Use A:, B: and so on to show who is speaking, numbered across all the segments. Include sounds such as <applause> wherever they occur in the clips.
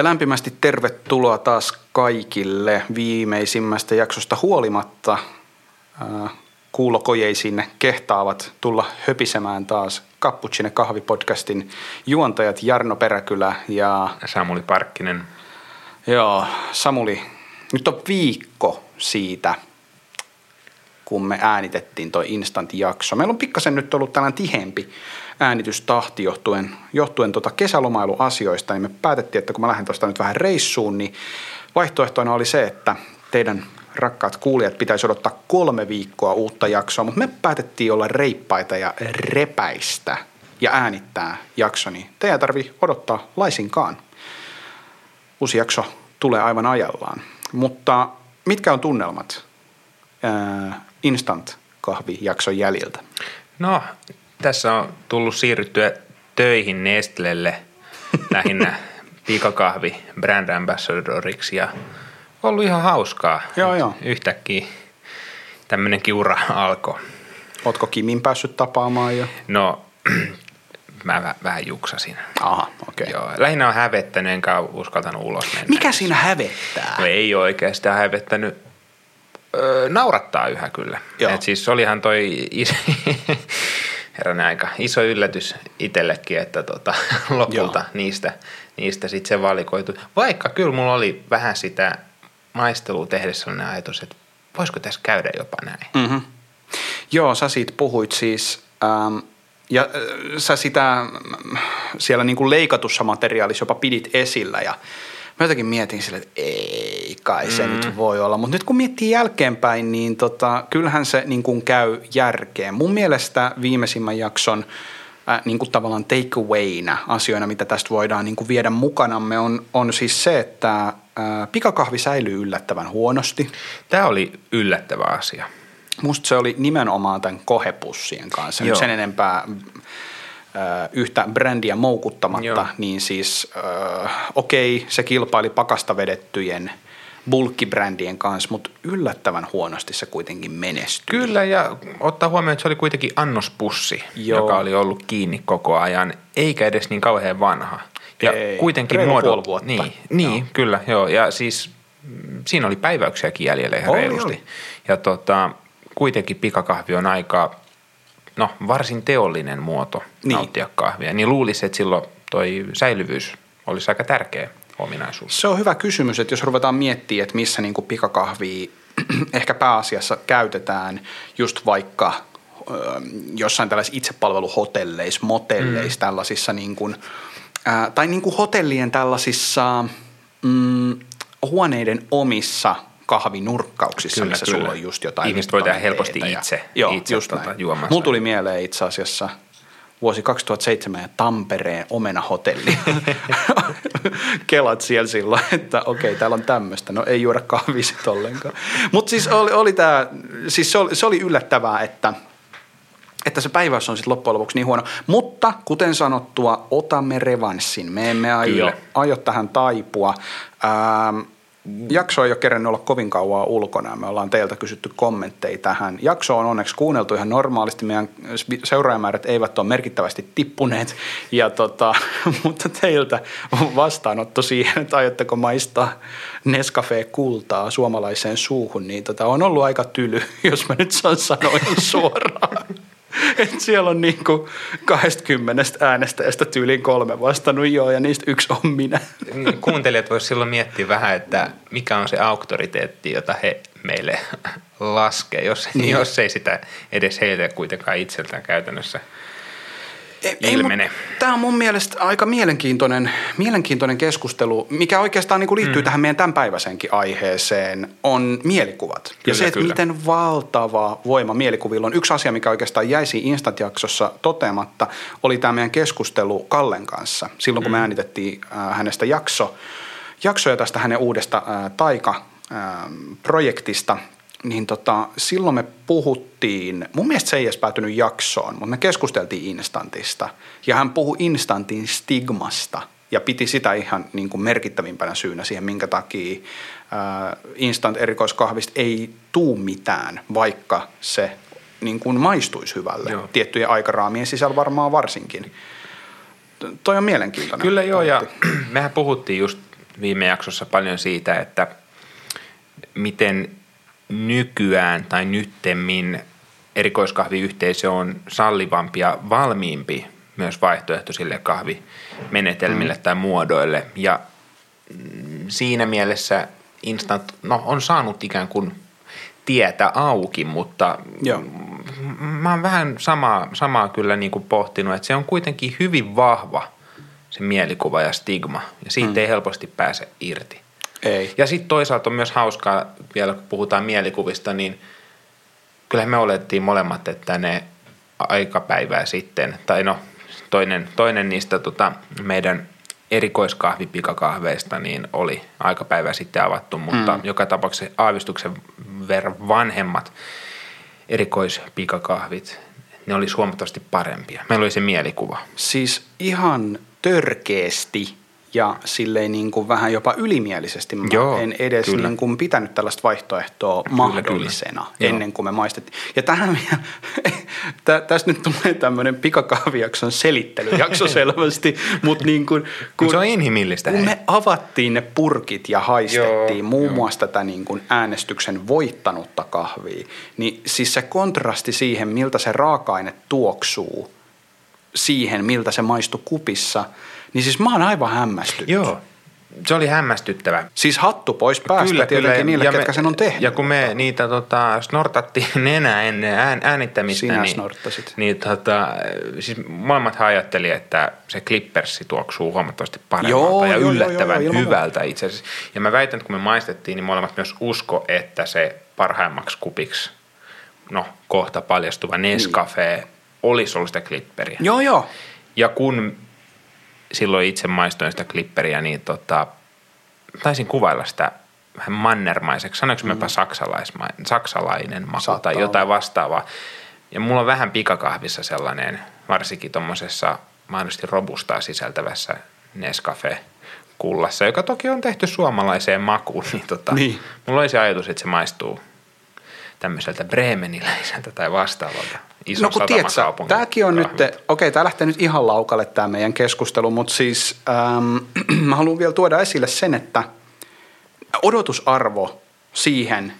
A: Ja lämpimästi tervetuloa taas kaikille viimeisimmästä jaksosta huolimatta. Äh, kuulokojeisiin kehtaavat tulla höpisemään taas Cappuccine kahvipodcastin juontajat Jarno Peräkylä ja...
B: Samuli Parkkinen.
A: Joo, Samuli, nyt on viikko siitä, kun me äänitettiin toi Instant-jakso. Meillä on pikkasen nyt ollut tällainen tiheempi äänitystahti johtuen, johtuen tota kesälomailuasioista, niin me päätettiin, että kun mä lähden tuosta nyt vähän reissuun, niin vaihtoehtoina oli se, että teidän rakkaat kuulijat pitäisi odottaa kolme viikkoa uutta jaksoa, mutta me päätettiin olla reippaita ja repäistä ja äänittää jakso, niin teidän ei tarvi odottaa laisinkaan. Uusi jakso tulee aivan ajallaan. Mutta mitkä on tunnelmat instant kahvijakson jäljiltä?
B: No, tässä on tullut siirryttyä töihin Nestlelle <laughs> lähinnä pikakahvi brand ambassadoriksi ja ollut ihan hauskaa.
A: Joo, joo.
B: Yhtäkkiä tämmöinen kiura alkoi.
A: Ootko Kimin päässyt tapaamaan jo?
B: No, <clears throat> mä väh- vähän juksasin.
A: Aha, okei. Okay.
B: Joo, lähinnä on hävettänyt, enkä uskaltanut ulos mennä.
A: Mikä siinä hävettää?
B: No ei oikeastaan hävettänyt. Öö, naurattaa yhä kyllä.
A: Joo.
B: Et siis olihan toi iso, <laughs> herranen aika, iso yllätys itsellekin, että tota, <laughs> lopulta
A: Joo.
B: niistä, niistä sitten se valikoitu. Vaikka kyllä mulla oli vähän sitä maistelua tehdessä sellainen ajatus, että voisiko tässä käydä jopa näin.
A: Mm-hmm. Joo, sä siitä puhuit siis, ähm, ja äh, sä sitä mm, siellä niin kuin leikatussa materiaalissa jopa pidit esillä ja mä jotenkin mietin sille, että ei kai se mm. nyt voi olla. Mutta nyt kun miettii jälkeenpäin, niin tota, kyllähän se niin kuin käy järkeen. Mun mielestä viimeisimmän jakson äh, niin kuin tavallaan takeawayna asioina, mitä tästä voidaan niin kuin viedä mukanamme, on, on siis se, että äh, pikakahvi säilyy yllättävän huonosti.
B: Tämä oli yllättävä asia.
A: Musta se oli nimenomaan tämän kohepussien kanssa. Nyt
B: Joo.
A: sen enempää yhtä brändiä moukuttamatta,
B: Joo.
A: niin siis okei, se kilpaili pakasta vedettyjen bulkkibrändien kanssa, mutta yllättävän huonosti se kuitenkin menestyi.
B: Kyllä, ja ottaa huomioon, että se oli kuitenkin annospussi,
A: Joo.
B: joka oli ollut kiinni koko ajan, eikä edes niin kauhean vanha. Ja
A: Ei,
B: kuitenkin
A: puoli vuotta.
B: Niin, niin
A: Joo.
B: kyllä, joo. Ja siis mm, siinä oli päiväyksiäkin jäljellä ihan
A: Oli,
B: reilusti.
A: oli.
B: Ja tota, kuitenkin pikakahvi on aika, no varsin teollinen muoto
A: Niin.
B: nauttia kahvia. Niin luulisi, että silloin toi säilyvyys olisi aika tärkeä ominaisuus.
A: Se on hyvä kysymys, että jos ruvetaan miettimään, että missä niin pikakahvia <clears throat> ehkä pääasiassa käytetään just vaikka ö, jossain tällaisissa itsepalveluhotelleissa, motelleissa, mm. tällaisissa niin kuin, ää, tai niin kuin hotellien tällaisissa mm, huoneiden omissa kahvinurkkauksissa,
B: Kyllä,
A: missä
B: kyllä.
A: sulla on just jotain.
B: Ihmiset voi tehdä helposti
A: ja-
B: itse-
A: Joo,
B: itse
A: just
B: tota
A: näin.
B: juomassa.
A: Mulla tuli mieleen itse asiassa vuosi 2007 ja Tampereen omenahotelli. <laughs> Kelat siellä silloin, että okei, täällä on tämmöistä. No ei juoda kahvia sit ollenkaan. Mutta siis oli, oli tää, siis se oli, se oli yllättävää, että että se päiväys on sitten loppujen lopuksi niin huono. Mutta kuten sanottua, otamme revanssin. Me emme aio, aio tähän taipua. Ähm, jakso ei ole kerännyt olla kovin kauan ulkona. Me ollaan teiltä kysytty kommentteja tähän. Jakso on onneksi kuunneltu ihan normaalisti. Meidän seuraajamäärät eivät ole merkittävästi tippuneet. Ja tota, <laughs> mutta teiltä on vastaanotto siihen, että aiotteko maistaa Nescafe kultaa suomalaiseen suuhun, niin tota, on ollut aika tyly, <laughs> jos mä nyt saan sanoa suoraan. Et siellä on niinku 20 äänestäjästä tyyliin kolme vastannut joo ja niistä yksi on minä.
B: Niin, Kuuntelijat voisivat silloin miettiä vähän, että mikä on se auktoriteetti, jota he meille laskee, jos,
A: Niin.
B: jos ei sitä edes heiltä kuitenkaan itseltään käytännössä
A: Ei,
B: ilmene.
A: Tämä on mun mielestä aika mielenkiintoinen, mielenkiintoinen keskustelu, mikä oikeastaan niinku liittyy mm. tähän meidän tämänpäiväiseenkin aiheeseen, on mielikuvat. ja
B: Kyllä,
A: se, että
B: kyllä.
A: miten valtava voima mielikuvilla on. Yksi asia, mikä oikeastaan jäisi Instant-jaksossa toteamatta, oli tämä meidän keskustelu Kallen kanssa. Silloin, kun me äänitettiin äh, hänestä jakso, jaksoja tästä hänen uudesta äh, Taika-projektista, niin tota, silloin me puhuttiin, mun mielestä se ei edes päätynyt jaksoon, mutta me keskusteltiin Instantista. Ja hän puhui Instantin stigmasta ja piti sitä ihan niin kuin merkittävimpänä syynä siihen, minkä takia äh, Instant erikoiskahvista ei tuu mitään, vaikka se niin kuin maistuisi hyvälle.
B: Joo.
A: Tiettyjen aikaraamien sisällä varmaan varsinkin. Toi on mielenkiintoinen.
B: Kyllä joo, ja <clears throat> mehän puhuttiin just viime jaksossa paljon siitä, että miten nykyään tai nyttemmin erikoiskahviyhteisö on sallivampi ja valmiimpi myös vaihtoehtoisille kahvimenetelmille mm. tai muodoille. Ja siinä mielessä Instant no, on saanut ikään kuin tietä auki, mutta Joo. mä oon vähän samaa, samaa kyllä niin kuin pohtinut, että se on kuitenkin hyvin vahva se mielikuva ja stigma, ja siitä mm. ei helposti pääse irti.
A: Ei.
B: Ja sitten toisaalta on myös hauskaa, vielä kun puhutaan mielikuvista, niin kyllä me olettiin molemmat, että ne aikapäivää sitten, tai no toinen, toinen niistä tota, meidän erikoiskahvipikakahveista niin oli aikapäivä sitten avattu, mutta mm. joka tapauksessa aavistuksen verran vanhemmat erikoispikakahvit, ne oli huomattavasti parempia. Meillä oli se mielikuva.
A: Siis ihan törkeästi ja silleen niin kuin vähän jopa ylimielisesti mä Joo, en edes niin kuin pitänyt tällaista vaihtoehtoa kyllä, mahdollisena kyllä. ennen kuin me maistettiin. Ja tähän <laughs> tä, tästä nyt tulee tämmöinen pikakahvijakson selittelyjakso <laughs> selvästi, mutta niin kuin,
B: kun, se on inhimillistä.
A: Kun me avattiin ne purkit ja haistettiin Joo, muun jo. muassa tätä niin kuin äänestyksen voittanutta kahvia, niin siis se kontrasti siihen, miltä se raaka-aine tuoksuu siihen, miltä se maistuu kupissa – niin siis mä oon aivan hämmästynyt.
B: Joo, se oli hämmästyttävä.
A: Siis hattu pois päästä kyllä, tietenkin kyllä. niille, ja ketkä me, sen on tehnyt.
B: Ja kun me niitä tota, snortattiin <laughs> enää ennen ään, äänittämistä,
A: Sinä
B: niin,
A: snorttasit.
B: niin tota, siis molemmat ajatteli, että se Clippersi tuoksuu huomattavasti paremmalta joo, ja joo, yllättävän joo, joo, hyvältä itse asiassa. Ja mä väitän, että kun me maistettiin, niin molemmat myös usko, että se parhaimmaksi kupiksi, no kohta paljastuva Nescafe, niin. olisi ollut sitä Clipperia.
A: Joo, joo.
B: Ja kun silloin itse maistoin sitä klipperiä, niin tota, taisin kuvailla sitä vähän mannermaiseksi. Sanoinko mm. saksalainen maku Saattaa tai jotain olla. vastaavaa. Ja mulla on vähän pikakahvissa sellainen, varsinkin tuommoisessa mahdollisesti robustaa sisältävässä Nescafe kullassa, joka toki on tehty suomalaiseen makuun, niin, tota, niin. mulla oli se ajatus, että se maistuu tämmöiseltä bremeniläiseltä tai vastaavalta iso no kun tiedätkö,
A: tämäkin on nyt, okei, tämä lähtee nyt ihan laukalle tämä meidän keskustelu, mutta siis ähm, <clears throat> mä haluan vielä tuoda esille sen, että odotusarvo siihen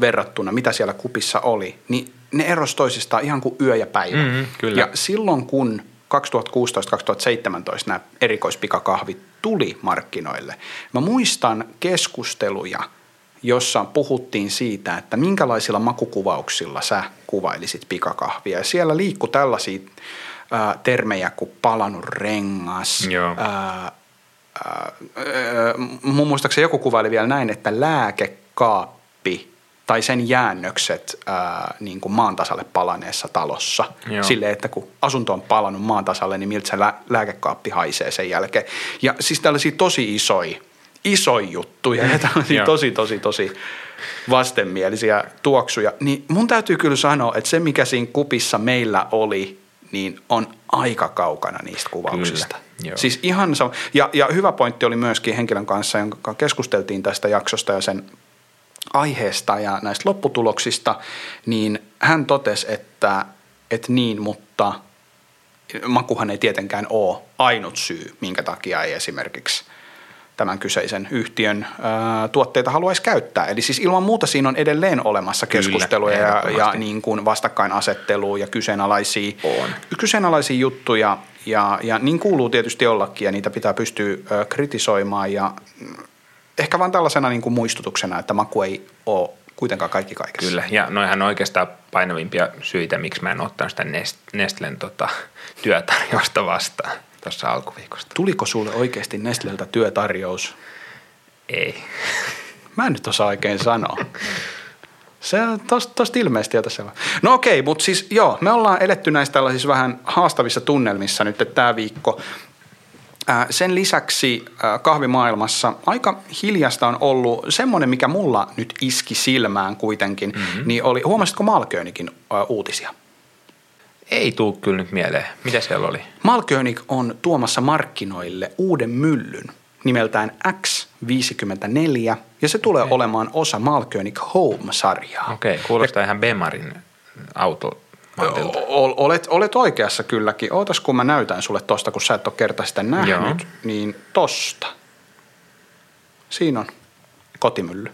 A: verrattuna, mitä siellä kupissa oli, niin ne erosi toisistaan ihan kuin yö ja päivä.
B: Mm-hmm, kyllä.
A: Ja silloin kun 2016-2017 nämä erikoispikakahvit tuli markkinoille, mä muistan keskusteluja – jossa puhuttiin siitä, että minkälaisilla makukuvauksilla sä kuvailisit pikakahvia. Ja siellä liikkui tällaisia ää, termejä kuin palanut rengas.
B: Joo.
A: Ää, mun muistaakseni joku kuvaili vielä näin, että lääkekaappi tai sen jäännökset ää, niin kuin maan tasalle palaneessa talossa. Joo. Silleen, että kun asunto on palannut maan tasalle, niin miltä se lä- lääkekaappi haisee sen jälkeen. Ja siis tällaisia tosi isoja isoja juttuja <laughs> ja tällaisia tosi, tosi, tosi vastenmielisiä tuoksuja, niin mun täytyy kyllä sanoa, että se mikä siinä kupissa meillä oli, niin on aika kaukana niistä kuvauksista.
B: Kyllä,
A: siis ihan sama. Ja, ja hyvä pointti oli myöskin henkilön kanssa, jonka keskusteltiin tästä jaksosta ja sen aiheesta ja näistä lopputuloksista, niin hän totesi, että, että niin, mutta makuhan ei tietenkään ole ainut syy, minkä takia ei esimerkiksi – tämän kyseisen yhtiön ää, tuotteita haluaisi käyttää. Eli siis ilman muuta siinä on edelleen olemassa keskusteluja Kyllä, ja, ja niin kuin vastakkainasettelua ja kyseenalaisia,
B: on.
A: kyseenalaisia juttuja. Ja, ja niin kuuluu tietysti ollakin ja niitä pitää pystyä ä, kritisoimaan ja mm, ehkä vain tällaisena niin kuin muistutuksena, että maku ei ole kuitenkaan kaikki kaikessa.
B: Kyllä, ja noihän on oikeastaan painavimpia syitä, miksi mä en ottanut sitä Nestlen tota, työtarjousta vastaan tuossa alkuviikosta.
A: Tuliko sulle oikeasti Nestleltä työtarjous?
B: Ei.
A: Mä en nyt osaa oikein sanoa. Se tosta, tosta ilmeisesti jo tässä No okei, mutta siis joo, me ollaan eletty näissä tällaisissa vähän haastavissa tunnelmissa nyt tämä viikko. Sen lisäksi kahvimaailmassa aika hiljasta on ollut semmoinen, mikä mulla nyt iski silmään kuitenkin, mm-hmm. niin oli, huomasitko Malköönikin uutisia?
B: Ei tuu kyllä nyt mieleen. Mitä siellä oli?
A: Malkönig on tuomassa markkinoille uuden myllyn nimeltään X54 ja se tulee okay. olemaan osa Malkönig Home-sarjaa.
B: Okei, okay, kuulostaa ja, ihan Bemarin auto.
A: Olet, olet oikeassa kylläkin. Ootas kun mä näytän sulle tosta, kun sä et ole kerta sitä nähnyt, Joo. niin tosta. Siinä on kotimylly.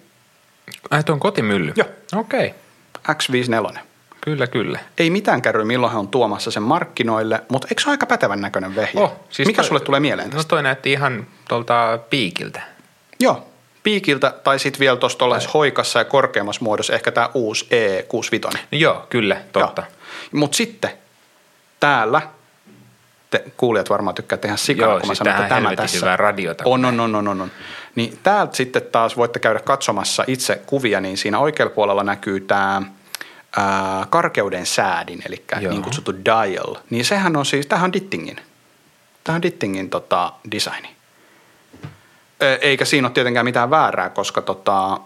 B: Ai tuo on kotimylly?
A: Joo.
B: Okei. Okay.
A: X54.
B: Kyllä, kyllä.
A: Ei mitään kärry, milloin he on tuomassa sen markkinoille, mutta eikö se ole aika pätevän näköinen vehje?
B: Oh, siis
A: Mikä
B: toi-
A: sulle tulee mieleen
B: No
A: tästä?
B: toi näytti ihan tuolta piikiltä.
A: Joo, piikiltä tai sitten vielä tuossa tuollaisessa hoikassa ja korkeammassa muodossa ehkä tämä uusi E65.
B: No joo, kyllä, totta.
A: Mutta sitten täällä, te kuulijat varmaan tykkää tehdä sikana,
B: Joo,
A: kun mä
B: siis
A: sanon, että tämä tässä.
B: radiota.
A: On, on, on, on, on, on. Niin täältä sitten taas voitte käydä katsomassa itse kuvia, niin siinä oikealla puolella näkyy tämä ää, karkeuden säädin, eli
B: Joo.
A: niin kutsuttu dial. Niin sehän on siis, tämähän on Dittingin. Tämähän on Dittingin tota, designi. Eikä siinä ole tietenkään mitään väärää, koska tota,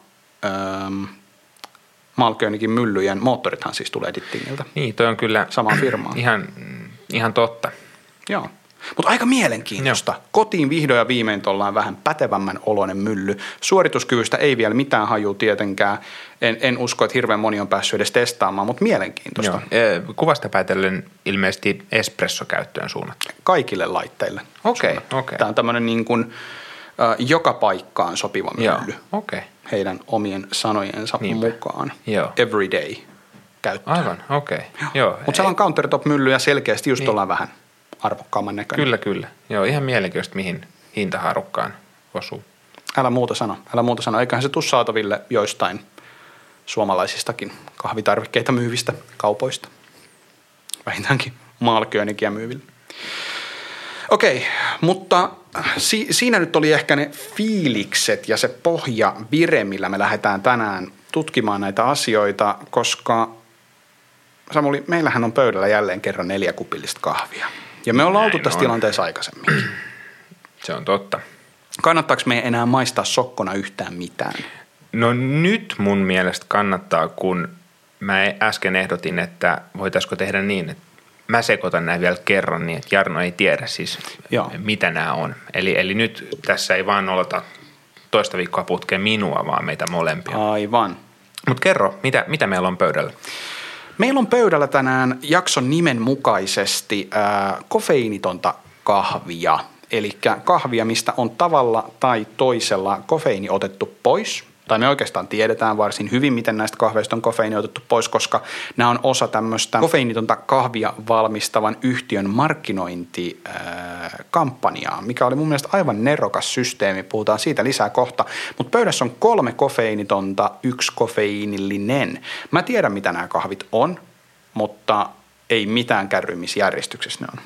A: ähm, Malköönikin myllyjen moottorithan siis tulee Dittingiltä.
B: Niin, toi on kyllä
A: Samaa firmaa. <clears throat>
B: ihan, ihan totta.
A: Joo. Mutta aika mielenkiintoista. Joo. Kotiin vihdoin ja viimein ollaan vähän pätevämmän oloinen mylly. Suorituskyvystä ei vielä mitään haju tietenkään. En, en usko, että hirveän moni on päässyt edes testaamaan, mutta mielenkiintoista.
B: Joo. Kuvasta päätellen ilmeisesti espresso-käyttöön suunnattu.
A: Kaikille laitteille.
B: Okei,
A: suunnattu.
B: okei.
A: Tämä on tämmöinen niin kuin, äh, joka paikkaan sopiva
B: Joo,
A: mylly.
B: okei. Okay.
A: Heidän omien sanojensa
B: Niinpä.
A: mukaan.
B: Joo.
A: Everyday käyttöön.
B: Aivan, okei. Okay. Joo.
A: Mutta siellä on countertop-mylly ja selkeästi just
B: Niin.
A: ollaan vähän arvokkaamman näköinen.
B: Kyllä, kyllä. Joo, ihan mielenkiintoista, mihin hintaharukkaan osuu.
A: Älä muuta sano, älä muuta sano. Eiköhän se tuu saataville joistain suomalaisistakin kahvitarvikkeita myyvistä kaupoista. Vähintäänkin maalköönikiä myyville. Okei, mutta si- siinä nyt oli ehkä ne fiilikset ja se pohja vire, millä me lähdetään tänään tutkimaan näitä asioita, koska Samuli, meillähän on pöydällä jälleen kerran neljä kupillista kahvia. Ja me ollaan
B: Näin
A: oltu tässä
B: on.
A: tilanteessa aikaisemmin. <clears throat>
B: Se on totta.
A: Kannattaako me enää maistaa sokkona yhtään mitään?
B: No nyt mun mielestä kannattaa, kun mä äsken ehdotin, että voitaisiko tehdä niin, että mä sekoitan näin vielä kerran niin, että Jarno ei tiedä siis,
A: Joo.
B: mitä nämä on. Eli, eli nyt tässä ei vaan oleta toista viikkoa putkeen minua, vaan meitä molempia.
A: Aivan.
B: Mutta kerro, mitä, mitä meillä on pöydällä?
A: Meillä on pöydällä tänään jakson nimen mukaisesti äh, kofeiinitonta kahvia. Eli kahvia, mistä on tavalla tai toisella kofeiini otettu pois. Tai me oikeastaan tiedetään varsin hyvin, miten näistä kahveista on kofeiini otettu pois, koska nämä on osa tämmöistä kofeiinitonta kahvia valmistavan yhtiön markkinointikampanjaa, mikä oli mun mielestä aivan nerokas systeemi. Puhutaan siitä lisää kohta. Mutta pöydässä on kolme kofeiinitonta, yksi kofeiinillinen. Mä tiedän, mitä nämä kahvit on, mutta ei mitään kärry, missä järjestyksessä ne on.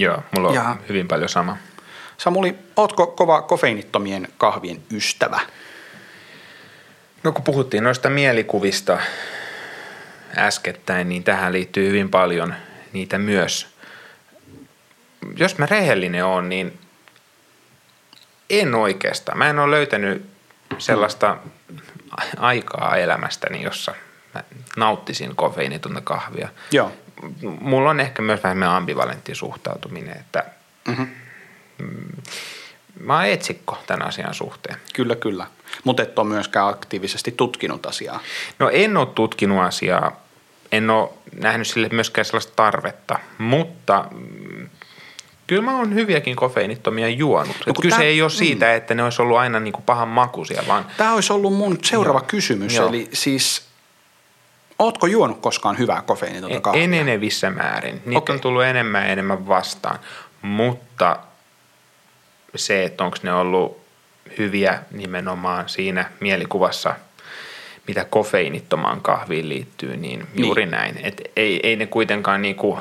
B: Joo, mulla on
A: Ja-
B: hyvin paljon sama.
A: Samuli, ootko kova kofeiinittomien kahvien ystävä?
B: No kun puhuttiin noista mielikuvista äskettäin, niin tähän liittyy hyvin paljon niitä myös. Jos mä rehellinen on, niin en oikeastaan. Mä en ole löytänyt sellaista aikaa elämästäni, jossa mä nauttisin kofeiinitonta kahvia.
A: Joo.
B: Mulla on ehkä myös vähän ambivalentti suhtautuminen, että
A: Mhm.
B: mm, mä oon etsikko tämän asian suhteen.
A: Kyllä, kyllä. Mutta et ole myöskään aktiivisesti tutkinut asiaa.
B: No en ole tutkinut asiaa, en ole nähnyt sille myöskään sellaista tarvetta, mutta mm, kyllä mä oon hyviäkin kofeiinittomia juonut. No, kyse
A: tää-
B: ei ole siitä, että ne olisi ollut aina niin kuin pahan makuisia, vaan
A: Tämä olisi ollut mun seuraava
B: Joo.
A: kysymys.
B: Joo.
A: Eli siis, ootko juonut koskaan hyvää kofeiinitonta kahvia?
B: en enevissä määrin. Niitä
A: Okei.
B: on tullut enemmän ja enemmän vastaan, mutta se, että onko ne ollut hyviä nimenomaan siinä mielikuvassa, mitä kofeiinittomaan kahviin liittyy, niin juuri
A: Niin.
B: näin. Et ei, ei ne kuitenkaan niinku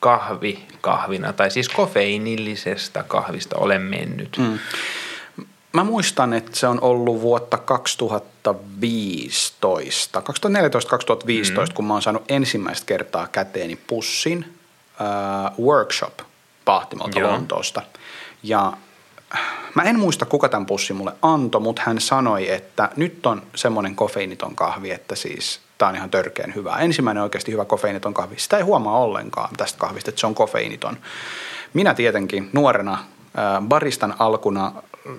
B: kahvi kahvina, tai siis kofeiinillisesta kahvista ole mennyt. Mm.
A: Mä muistan, että se on ollut vuotta 2015, 2014-2015, mm. kun mä oon saanut ensimmäistä kertaa käteeni pussin äh, workshop Pahtimolta
B: Joo.
A: Lontoosta. Ja mä en muista, kuka tämän pussin mulle antoi, mutta hän sanoi, että nyt on semmoinen kofeiiniton kahvi, että siis tää on ihan törkeän hyvä. Ensimmäinen oikeasti hyvä kofeiiniton kahvi. Sitä ei huomaa ollenkaan tästä kahvista, että se on kofeiiniton. Minä tietenkin nuorena baristan alkuna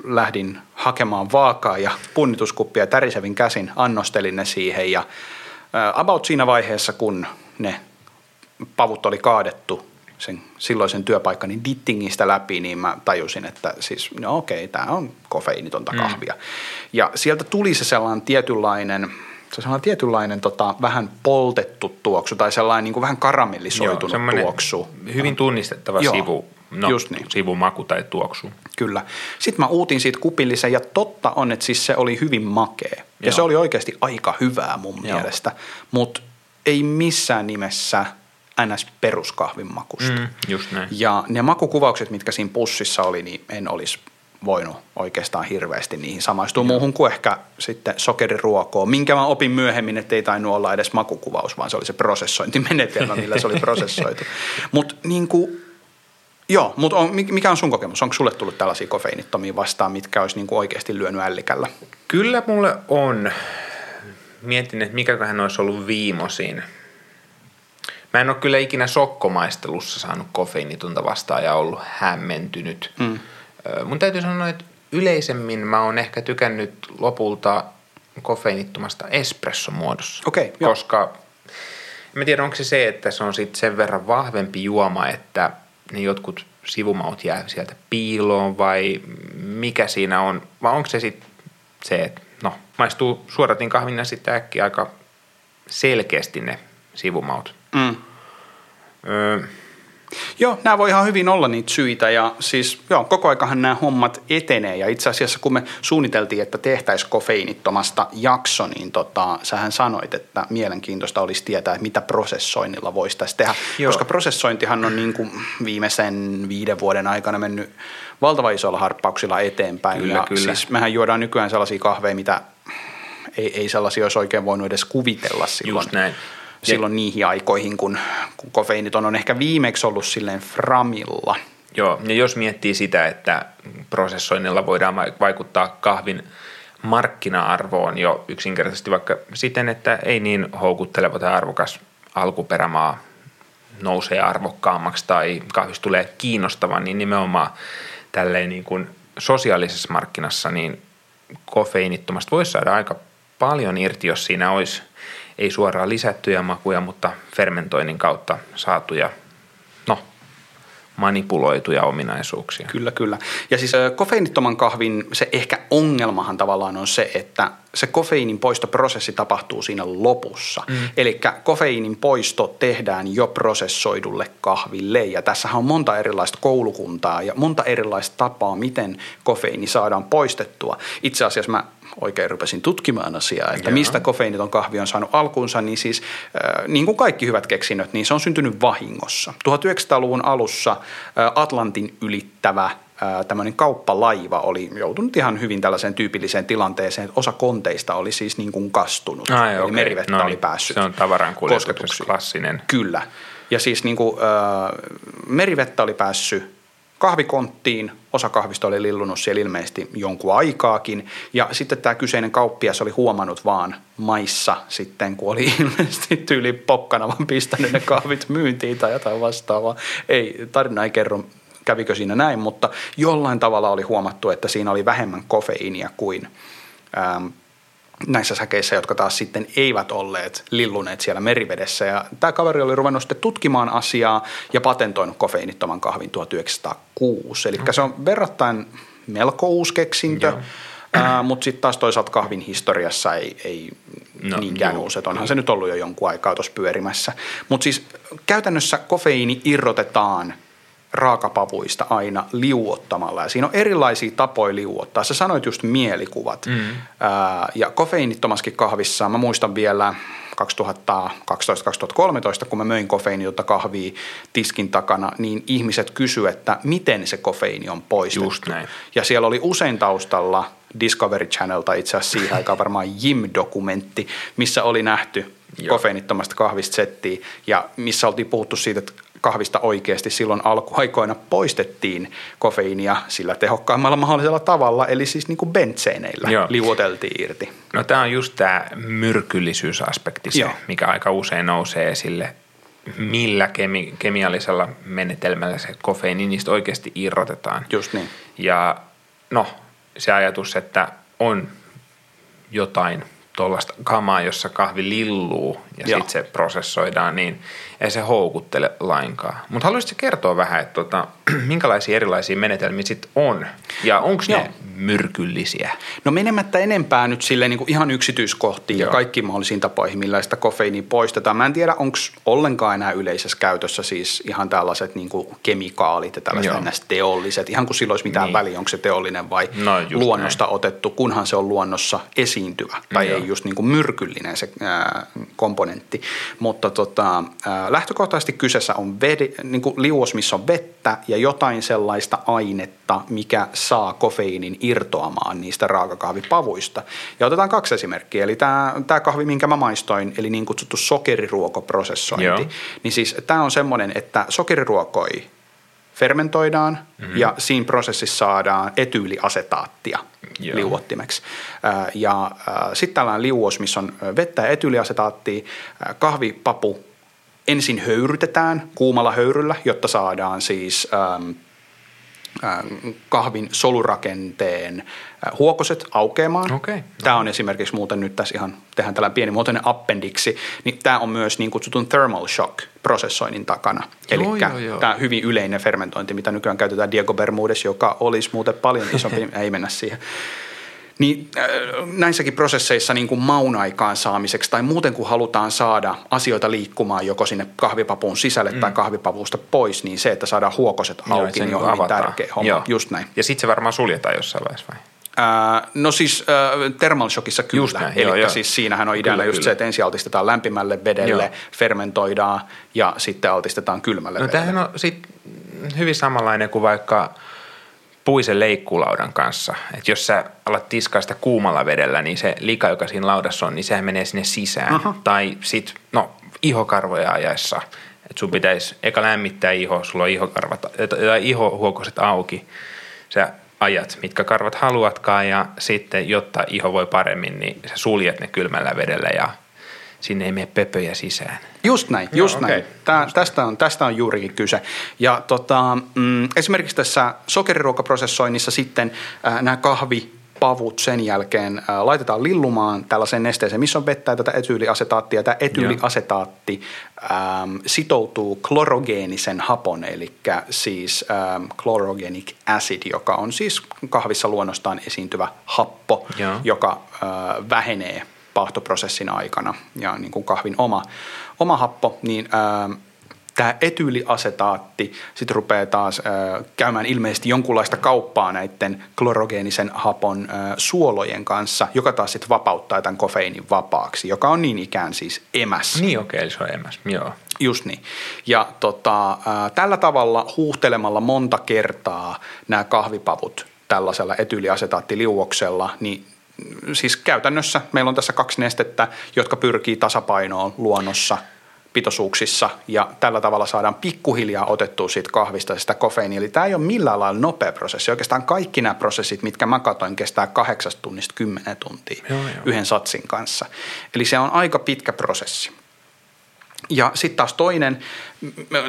A: lähdin hakemaan vaakaa ja punnituskuppia tärisevin käsin, annostelin ne siihen ja about siinä vaiheessa, kun ne pavut oli kaadettu sen silloisen työpaikkani Dittingistä läpi, niin mä tajusin, että siis no okei, tämä on kofeiinitonta mm. kahvia. Ja sieltä tuli se sellainen tietynlainen, se sellainen tietynlainen tota, vähän poltettu tuoksu tai sellainen niin kuin vähän karamellisoitunut Joo, tuoksu.
B: Hyvin tunnistettava Joo, sivu, no, just niin. sivumaku tai tuoksu.
A: Kyllä. Sitten mä uutin siitä kupillisen ja totta on, että siis se oli hyvin makea. Ja Joo. se oli oikeasti aika hyvää mun Joo. mielestä, mutta ei missään nimessä ns. peruskahvin makusta. Mm,
B: just näin.
A: Ja ne makukuvaukset, mitkä siinä pussissa oli, niin en olisi voinut oikeastaan hirveästi niihin samaistua Joo. muuhun kuin ehkä sitten sokeriruokoon, minkä mä opin myöhemmin, että ei tainnut olla edes makukuvaus, vaan se oli se prosessointimenetelmä, <laughs> millä se oli prosessoitu. Mutta niin kuin, joo, mutta on, mikä on sun kokemus? Onko sulle tullut tällaisia kofeiinittomia vastaan, mitkä olisi niin kuin oikeasti lyönyt ällikällä?
B: Kyllä mulle on. Mietin, että mikäköhän olisi ollut viimosin. Mä en ole kyllä ikinä sokkomaistelussa saanut kofeiinitunta vastaan ja ollut hämmentynyt. Mm Mun täytyy sanoa, että yleisemmin mä oon ehkä tykännyt lopulta kofeiinittomasta espresso-muodossa.
A: Okay,
B: koska en tiedä, onko se se, että se on sitten sen verran vahvempi juoma, että ne jotkut sivumaut jää sieltä piiloon vai mikä siinä on, vai onko se sitten se, että no, maistuu suoratin kahvina sitten äkkiä aika selkeästi ne sivumaut. Mm.
A: Öö, Joo, nämä voi ihan hyvin olla niitä syitä ja siis joo, koko aikahan nämä hommat etenee ja itse asiassa kun me suunniteltiin, että tehtäisiin kofeiinittomasta jakso, niin tota, sähän sanoit, että mielenkiintoista olisi tietää, että mitä prosessoinnilla voisi tässä tehdä, joo. koska prosessointihan on niin kuin viimeisen viiden vuoden aikana mennyt valtava isoilla harppauksilla eteenpäin
B: kyllä,
A: ja
B: kyllä.
A: siis mehän juodaan nykyään sellaisia kahveja, mitä ei, ei sellaisia olisi oikein voinut edes kuvitella silloin.
B: Just näin
A: silloin niihin aikoihin, kun, kun kofeiiniton on ehkä viimeksi ollut silleen framilla.
B: Joo, ja jos miettii sitä, että prosessoinnilla voidaan vaikuttaa kahvin markkina-arvoon jo yksinkertaisesti vaikka siten, että ei niin houkutteleva tai arvokas alkuperämaa nousee arvokkaammaksi tai kahvista tulee kiinnostava, niin nimenomaan tälleen niin kuin sosiaalisessa markkinassa niin kofeiinittomasta voisi saada aika paljon irti, jos siinä olisi – ei suoraan lisättyjä makuja, mutta fermentoinnin kautta saatuja no, manipuloituja ominaisuuksia.
A: Kyllä, kyllä. Ja siis kofeiinittoman kahvin se ehkä ongelmahan tavallaan on se, että se kofeiinin poistoprosessi tapahtuu siinä lopussa. Mm. Eli kofeiinin poisto tehdään jo prosessoidulle kahville ja tässä on monta erilaista koulukuntaa ja monta erilaista tapaa, miten kofeiini saadaan poistettua. Itse asiassa mä oikein rupesin tutkimaan asiaa, että Jaa. mistä kofeiiniton kahvi on saanut alkunsa, niin siis äh, niin kuin kaikki hyvät keksinnöt, niin se on syntynyt vahingossa. 1900-luvun alussa äh, Atlantin ylittävä tämmöinen kauppalaiva oli joutunut ihan hyvin tällaiseen tyypilliseen tilanteeseen, että osa konteista oli siis niin kuin kastunut,
B: Ai, eli okay.
A: merivettä no niin. oli päässyt
B: Se on tavaran klassinen.
A: Kyllä. Ja siis niin kuin, äh, merivettä oli päässyt kahvikonttiin. Osa kahvista oli lillunut siellä ilmeisesti jonkun aikaakin. Ja sitten tämä kyseinen kauppias oli huomannut vaan maissa sitten, kun oli <laughs> ilmeisesti tyyli pokkana vaan pistänyt ne kahvit myyntiin tai jotain vastaavaa. Ei, tarina ei kerro kävikö siinä näin, mutta jollain tavalla oli huomattu, että siinä oli vähemmän kofeiinia kuin ähm, näissä säkeissä, jotka taas sitten eivät olleet lilluneet siellä merivedessä. Ja tämä kaveri oli ruvennut sitten tutkimaan asiaa ja patentoinut kofeiinittoman kahvin 1906. Eli se on verrattain melko uusi keksintö, äh, mutta sitten taas toisaalta kahvin historiassa ei, ei no, niinkään uusi. Onhan se nyt ollut jo jonkun aikaa tuossa pyörimässä. Mutta siis käytännössä kofeiini irrotetaan – raakapavuista aina liuottamalla. Ja siinä on erilaisia tapoja liuottaa. Sä sanoit just mielikuvat. Mm. Ää, ja kofeiinittomaskin kahvissa, mä muistan vielä 2012-2013, kun mä möin kofeiinitonta kahvia tiskin takana, niin ihmiset kysyivät, että miten se kofeiini on poistettu.
B: Just näin.
A: Ja siellä oli usein taustalla Discovery Channelta itse asiassa siihen aikaan varmaan Jim-dokumentti, missä oli nähty Joo. kofeiinittomasta kahvista settiä ja missä oltiin puhuttu siitä, että kahvista oikeasti silloin alkuaikoina poistettiin kofeiinia sillä tehokkaimmalla mahdollisella tavalla, eli siis niin kuin bentseeneillä Joo. liuoteltiin irti.
B: No tämä on just tämä myrkyllisyysaspekti, se, mikä aika usein nousee esille. Millä kemi- kemiallisella menetelmällä se kofeiini niistä oikeasti irrotetaan.
A: Just niin.
B: Ja no, se ajatus, että on jotain tuollaista kamaa, jossa kahvi lilluu ja sitten se prosessoidaan, niin ei se houkuttele lainkaan. Mutta haluaisitko kertoa vähän, että tota, <clears throat> minkälaisia erilaisia menetelmiä sitten on ja onko ne myrkyllisiä?
A: No menemättä enempää nyt sille niin kuin ihan yksityiskohtiin
B: Joo.
A: ja kaikkiin mahdollisiin tapoihin, millä sitä kofeiinia poistetaan. Mä en tiedä, onko ollenkaan enää yleisessä käytössä siis ihan tällaiset niin kuin kemikaalit ja tällaiset teolliset. Ihan kuin sillä olisi mitään
B: Niin.
A: väliä, onko se teollinen vai
B: No,
A: luonnosta otettu, kunhan se on luonnossa esiintyvä tai
B: Joo.
A: ei just niin kuin myrkyllinen se ää, komponentti. Mutta tota, lähtökohtaisesti kyseessä on vedi, niin kuin liuos, missä on vettä ja jotain sellaista ainetta, mikä saa kofeiinin irtoamaan niistä raakakahvipavuista. Ja otetaan kaksi esimerkkiä. Eli tämä, tämä kahvi, minkä mä maistoin, eli niin kutsuttu sokeriruokoprosessointi.
B: Joo.
A: Niin siis tämä on semmoinen, että sokeriruokoi fermentoidaan mm-hmm. ja siinä prosessissa saadaan etyyliasetaattia
B: Joo.
A: liuottimeksi. Ja sitten tällainen liuos, missä on vettä ja etyyliasetaattia, kahvipapu ensin höyrytetään kuumalla höyryllä, jotta saadaan siis äm, kahvin solurakenteen ä, huokoset aukeamaan.
B: Okei.
A: Tämä on esimerkiksi muuten nyt tässä ihan, tehdään tällainen pienimuotoinen appendiksi, niin tämä on myös niin kutsutun thermal shock prosessoinnin takana. Eli tämä hyvin yleinen fermentointi, mitä nykyään käytetään Diego Bermudez, joka olisi muuten paljon isompi, <laughs> ei mennä siihen. Niin äh, näissäkin prosesseissa niin kuin maun aikaan saamiseksi tai muuten kun halutaan saada asioita liikkumaan joko sinne kahvipapun sisälle mm. tai kahvipavusta pois, niin se, että saadaan huokoset
B: Joo,
A: auki,
B: se
A: niin on hyvin
B: avataan.
A: tärkeä homma.
B: Joo.
A: Just näin.
B: Ja sitten se varmaan suljetaan jossain vaiheessa vai?
A: Ää, no siis äh, thermal shockissa kyllä.
B: Just näin,
A: Eli
B: joo, joo.
A: siis siinähän on ideana
B: Kyllä,
A: just
B: kyllä.
A: se, että ensin altistetaan lämpimälle vedelle,
B: Joo.
A: fermentoidaan ja sitten altistetaan kylmälle
B: No
A: vedelle.
B: tämähän on sit hyvin samanlainen kuin vaikka puisen leikkulaudan kanssa. Että jos sä alat tiskaa sitä kuumalla vedellä, niin se lika, joka siinä laudassa on, niin sehän menee sinne sisään.
A: Aha.
B: Tai sit, no, ihokarvoja ajaessa. Että sun pitäisi eka lämmittää iho, sulla on ihokarvat, tai ihohuokoset auki. Sä ajat, mitkä karvat haluatkaan ja sitten, jotta iho voi paremmin, niin sä suljet ne kylmällä vedellä ja sinne ei mene pöpöjä sisään.
A: Just näin,
B: Joo,
A: just
B: okei.
A: näin. Tää, tästä, on, tästä on juurikin kyse. Ja tota, mm, esimerkiksi tässä sokeriruokaprosessoinnissa sitten äh, nämä kahvipavut sen jälkeen äh, laitetaan lillumaan tällaiseen nesteeseen, missä on vettä ja tätä etyyliasetaattia. Tämä etyyliasetaatti ähm, sitoutuu klorogeenisen hapon, eli siis ähm, chlorogenic acid, joka on siis kahvissa luonnostaan esiintyvä happo,
B: Joo.
A: joka äh, vähenee paahtoprosessin aikana ja niin kuin kahvin oma, oma happo, niin ää, tämä etyyliasetaatti sitten rupeaa taas ää, käymään ilmeisesti jonkunlaista kauppaa näiden klorogeenisen hapon ää, suolojen kanssa, joka taas sitten vapauttaa tämän kofeiinin vapaaksi, joka on niin ikään siis emäs.
B: Niin okei, eli se on emäs. Joo.
A: Just niin. Ja tota, ää, tällä tavalla huuhtelemalla monta kertaa nämä kahvipavut tällaisella etyyliasetaattiliuoksella, niin siis käytännössä meillä on tässä kaksi nestettä, jotka pyrkii tasapainoon luonnossa pitoisuuksissa ja tällä tavalla saadaan pikkuhiljaa otettua siitä kahvista sitä kofeiinia. Eli tämä ei ole millään lailla nopea prosessi. Oikeastaan kaikki nämä prosessit, mitkä mä katoin, kestää kahdeksasta tunnista kymmenen tuntia
B: Joo, joo.
A: yhden satsin kanssa. Eli se on aika pitkä prosessi. Ja sitten taas toinen,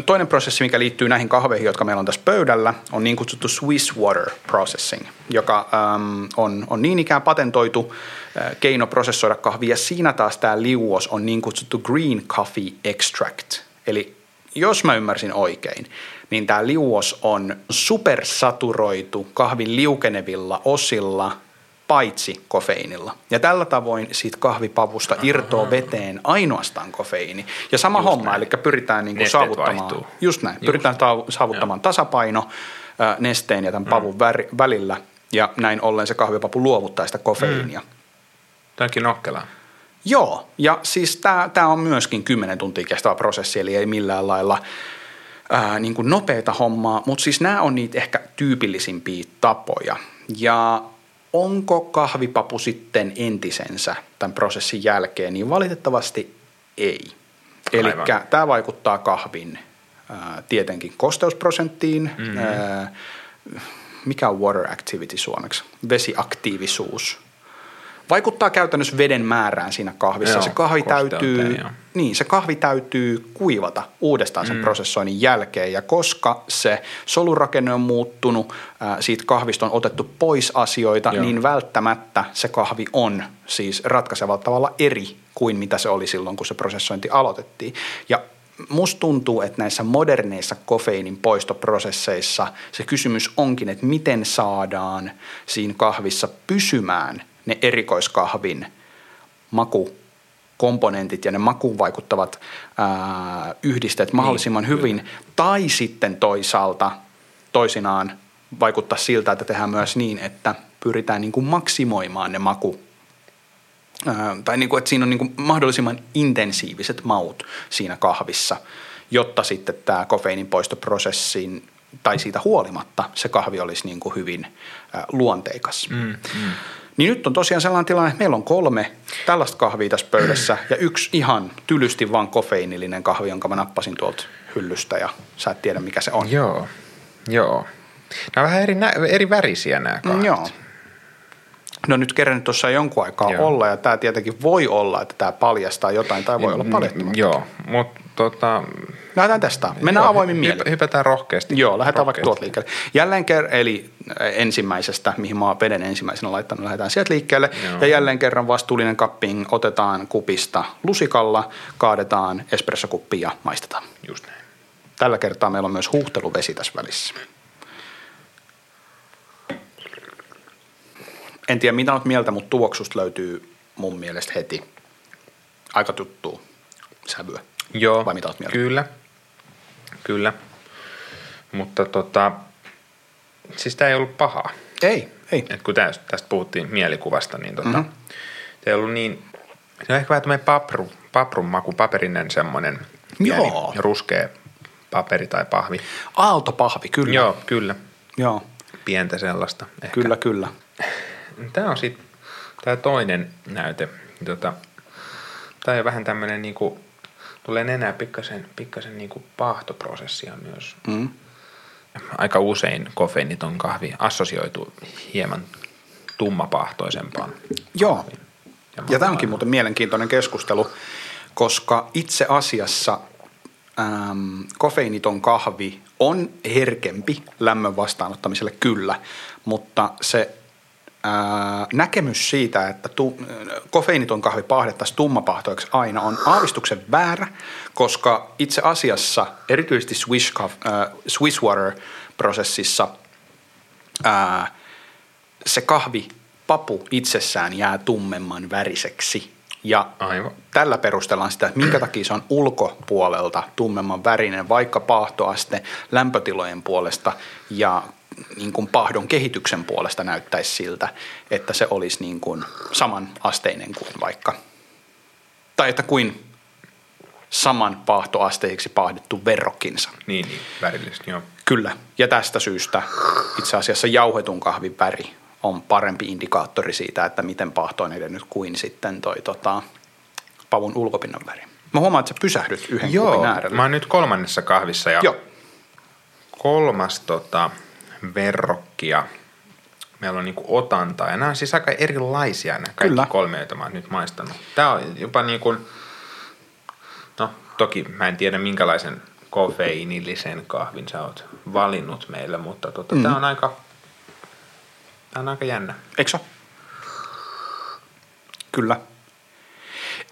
A: toinen prosessi, mikä liittyy näihin kahveihin, jotka meillä on tässä pöydällä, on niin kutsuttu Swiss Water Processing, joka äm, on, on niin ikään patentoitu äh, keino prosessoida kahvia. Siinä taas tämä liuos on niin kutsuttu Green Coffee Extract. Eli jos mä ymmärsin oikein, niin tämä liuos on supersaturoitu kahvin liukenevilla osilla – paitsi kofeiinilla. Ja tällä tavoin siitä kahvipavusta irtoaa veteen ainoastaan kofeiini. Ja sama
B: Just
A: homma,
B: näin.
A: eli pyritään niin kuin
B: Nesteet
A: saavuttamaan,
B: vaihtuu.
A: just näin,
B: Just.
A: pyritään saavuttamaan tasapaino ää, nesteen ja tämän pavun väri, välillä, ja näin ollen se kahvipapu luovuttaa sitä kofeiinia.
B: Toikin nokkelaa.
A: Joo, ja siis tämä on myöskin 10 tuntia kestävä prosessi, eli ei millään lailla ää, niin kuin nopeata hommaa, mutta siis nämä on niitä ehkä tyypillisimpiä tapoja. Ja onko kahvipapu sitten entisensä tämän prosessin jälkeen, niin valitettavasti ei. Eli tämä vaikuttaa kahvin ää, tietenkin kosteusprosenttiin, mm-hmm. ää, mikä on water activity suomeksi, vesiaktiivisuus. Vaikuttaa käytännössä veden määrään siinä kahvissa.
B: Joo,
A: se kahvi täytyy, niin, se kahvi täytyy kuivata uudestaan sen mm. prosessoinnin jälkeen ja koska se solurakenne on muuttunut, ää, siitä kahvista on otettu pois asioita,
B: Joo.
A: niin välttämättä se kahvi on siis ratkaisevalla tavalla eri kuin mitä se oli silloin, kun se prosessointi aloitettiin. Ja musta tuntuu, että näissä moderneissa kofeiinin poistoprosesseissa se kysymys onkin, että miten saadaan siinä kahvissa pysymään ne erikoiskahvin makukomponentit ja ne makuun vaikuttavat ää, yhdisteet mahdollisimman
B: Niin,
A: hyvin. Tai sitten toisaalta toisinaan vaikuttaa siltä, että tehdään myös niin, että pyritään niin kuin maksimoimaan ne maku Ää, tai niin kuin, että siinä on niin kuin mahdollisimman intensiiviset maut siinä kahvissa, jotta sitten tämä kofeiinin poistoprosessin tai siitä huolimatta se kahvi olisi niin kuin hyvin ää, luonteikas. Mm, mm. Niin nyt on tosiaan sellainen tilanne, että meillä on kolme tällaista kahvia tässä pöydässä ja yksi ihan tylysti vaan kofeiinillinen kahvi, jonka mä nappasin tuolta hyllystä ja sä et tiedä mikä se on.
B: Joo, joo. Nämä on vähän eri, nä- eri värisiä nämä kahvit.
A: Joo. No nyt kerran tuossa jonkun aikaa
B: Joo.
A: olla ja tämä tietenkin voi olla, että tämä paljastaa jotain tai voi olla paljastamatta.
B: Joo, mutta tota,
A: Lähdetään testaa. Mennään
B: joo,
A: avoimin
B: hyp-
A: mielin.
B: Hypätään rohkeasti.
A: Joo, lähdetään vaikka tuolta liikkeelle. Jälleen kerran, eli äh, ensimmäisestä, mihin mä oon veden ensimmäisenä laittanut, lähdetään sieltä liikkeelle.
B: Joo.
A: Ja jälleen kerran vastuullinen cupping otetaan kupista lusikalla, kaadetaan espressokuppiin ja maistetaan.
B: Just näin.
A: Tällä kertaa meillä on myös huuhteluvesi tässä välissä. En tiedä mitä olet mieltä, mutta tuoksusta löytyy mun mielestä heti aika tuttua sävyä.
B: Joo,
A: Vai mitä oot mieltä?
B: kyllä. Kyllä. Mutta tota, siis tämä ei ollut pahaa.
A: Ei, ei.
B: Et kun tästä, tästä puhuttiin mielikuvasta, niin tota,
A: Mhm.
B: mm-hmm. ei ollut niin, se on ehkä vähän tämmöinen papru, paprun maku, paperinen semmoinen pieni
A: Joo.
B: ruskea paperi tai pahvi.
A: Aaltopahvi, kyllä.
B: Joo, kyllä.
A: Joo,
B: Pientä sellaista. Ehkä.
A: kyllä, kyllä.
B: Tämä on sitten tämä toinen näyte. Tota, tämä on vähän tämmöinen niinku, tulee enää pikkasen, pikkasen niinku paahtoprosessia myös.
A: Mm.
B: Aika usein kofeiiniton kahvi assosioituu hieman tummapahtoisempaan.
A: Joo.
B: Ja
A: Ja tämä onkin muuten mielenkiintoinen keskustelu, koska itse asiassa äm, kofeiiniton kahvi on herkempi lämmön vastaanottamiselle kyllä, mutta se näkemys siitä, että tu, kofeiiniton kahvi paahdettaisiin tummapahtoiksi aina on aavistuksen väärä, koska itse asiassa erityisesti Swiss, Cof- ää, Swiss Water-prosessissa ää, se kahvi papu itsessään jää tummemman väriseksi. Ja
B: Aivan.
A: tällä perustellaan sitä, että minkä takia se on ulkopuolelta tummemman värinen, vaikka paahtoaste lämpötilojen puolesta ja niin kuin pahdon kehityksen puolesta näyttäisi siltä, että se olisi niin kuin saman asteinen kuin vaikka, tai että kuin saman paahtoasteiksi paahdettu verrokkinsa.
B: Niin, niin, värillistä, joo.
A: Kyllä, ja tästä syystä itse asiassa jauhetun kahvin väri on parempi indikaattori siitä, että miten paahto on edennyt kuin sitten toi tota, pavun ulkopinnan väri. Mä huomaan, että sä pysähdyt yhden
B: Joo,
A: kupin äärellä.
B: mä oon nyt kolmannessa kahvissa ja
A: Joo,
B: kolmas tota, verrokkia. Meillä on niinku otanta ja nämä on siis aika erilaisia nämä kaikki
A: Kyllä.
B: kolme, joita mä oon nyt maistanut. Tää on jopa niin kuin, no toki mä en tiedä minkälaisen kofeiinillisen kahvin sä oot valinnut meille, mutta tota,
A: Mm.
B: tää on aika, tää on aika jännä.
A: eikö? Kyllä.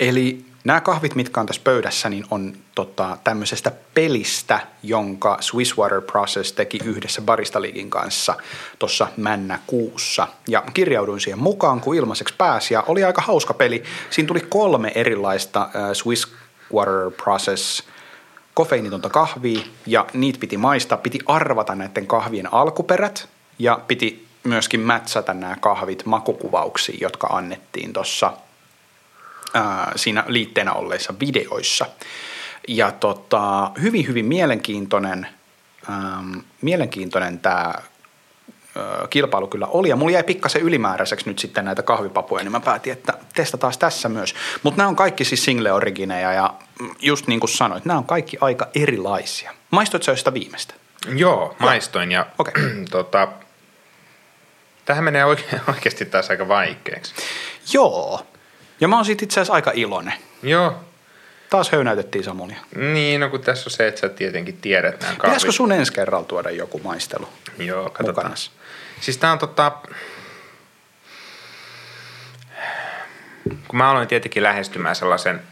A: Eli nämä kahvit, mitkä on tässä pöydässä, niin on tota, tämmöisestä pelistä, jonka Swisswater Process teki yhdessä Barista Leaguein kanssa tuossa männäkuussa. Ja kirjauduin siihen mukaan, kun ilmaiseksi pääsi, ja oli aika hauska peli. Siinä tuli kolme erilaista äh, Swisswater Process kofeiinitonta kahvia, ja niitä piti maistaa, piti arvata näiden kahvien alkuperät, ja piti myöskin mätsätä nämä kahvit makukuvauksiin, jotka annettiin tuossa siinä liitteenä olleissa videoissa. Ja tota, hyvin, hyvin mielenkiintoinen, ähm, mielenkiintoinen tämä kilpailu kyllä oli. Ja mulla jäi pikkasen ylimääräiseksi nyt sitten näitä kahvipapuja, niin mä päätin, että testataan tässä myös. Mutta nämä on kaikki siis single origineja ja just niin kuin sanoit, nämä on kaikki aika erilaisia. Maistoit sä jo sitä viimeistä?
B: Joo, maistoin ja
A: Okei. <clears throat>
B: tota, Tähän menee oike- <laughs> oikeasti taas aika vaikeaksi.
A: Joo. Ja mä oon siitä itse asiassa aika iloinen.
B: Joo,
A: Taas höynäytettiin Samulia.
B: niin no kun tässä on se, että sä tietenkin tiedät nämä kahvit.
A: Pitäisikö sun ensi kerralla tuoda joku maistelu
B: Joo, katsotaan.
A: mukana?
B: Siis tää on tota... Kun mä aloin tietenkin lähestymään sellaisen,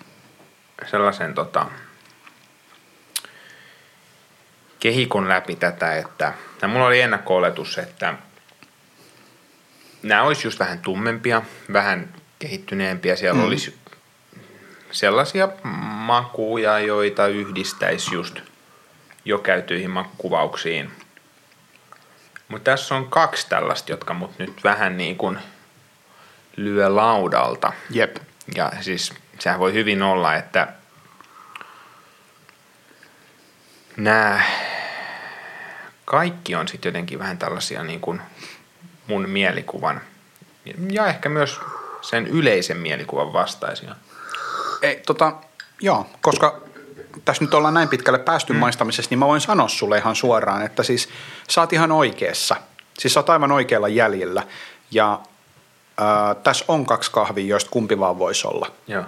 B: sellaisen tota, kehikon läpi tätä, että ja mulla oli ennakko-oletus, että nämä olisi just vähän tummempia, vähän kehittyneempiä. Siellä mm. olisi sellaisia makuja, joita yhdistäisi just jo käytyihin makkuvauksiin. Mutta tässä on kaksi tällaista, jotka mut nyt vähän niin kuin lyö laudalta.
A: Jep.
B: Ja siis sehän voi hyvin olla, että nämä kaikki on sitten jotenkin vähän tällaisia niin kuin mun mielikuvan ja ehkä myös sen yleisen mielikuvan vastaisia.
A: Ei, tota, joo, koska tässä nyt ollaan näin pitkälle päästy mm. maistamisessa, niin mä voin sanoa sulle ihan suoraan, että siis sä oot ihan oikeassa. Siis sä oot aivan oikealla jäljellä. Ja ää, tässä on kaksi kahvia, joista kumpi vaan voisi olla
B: Joo.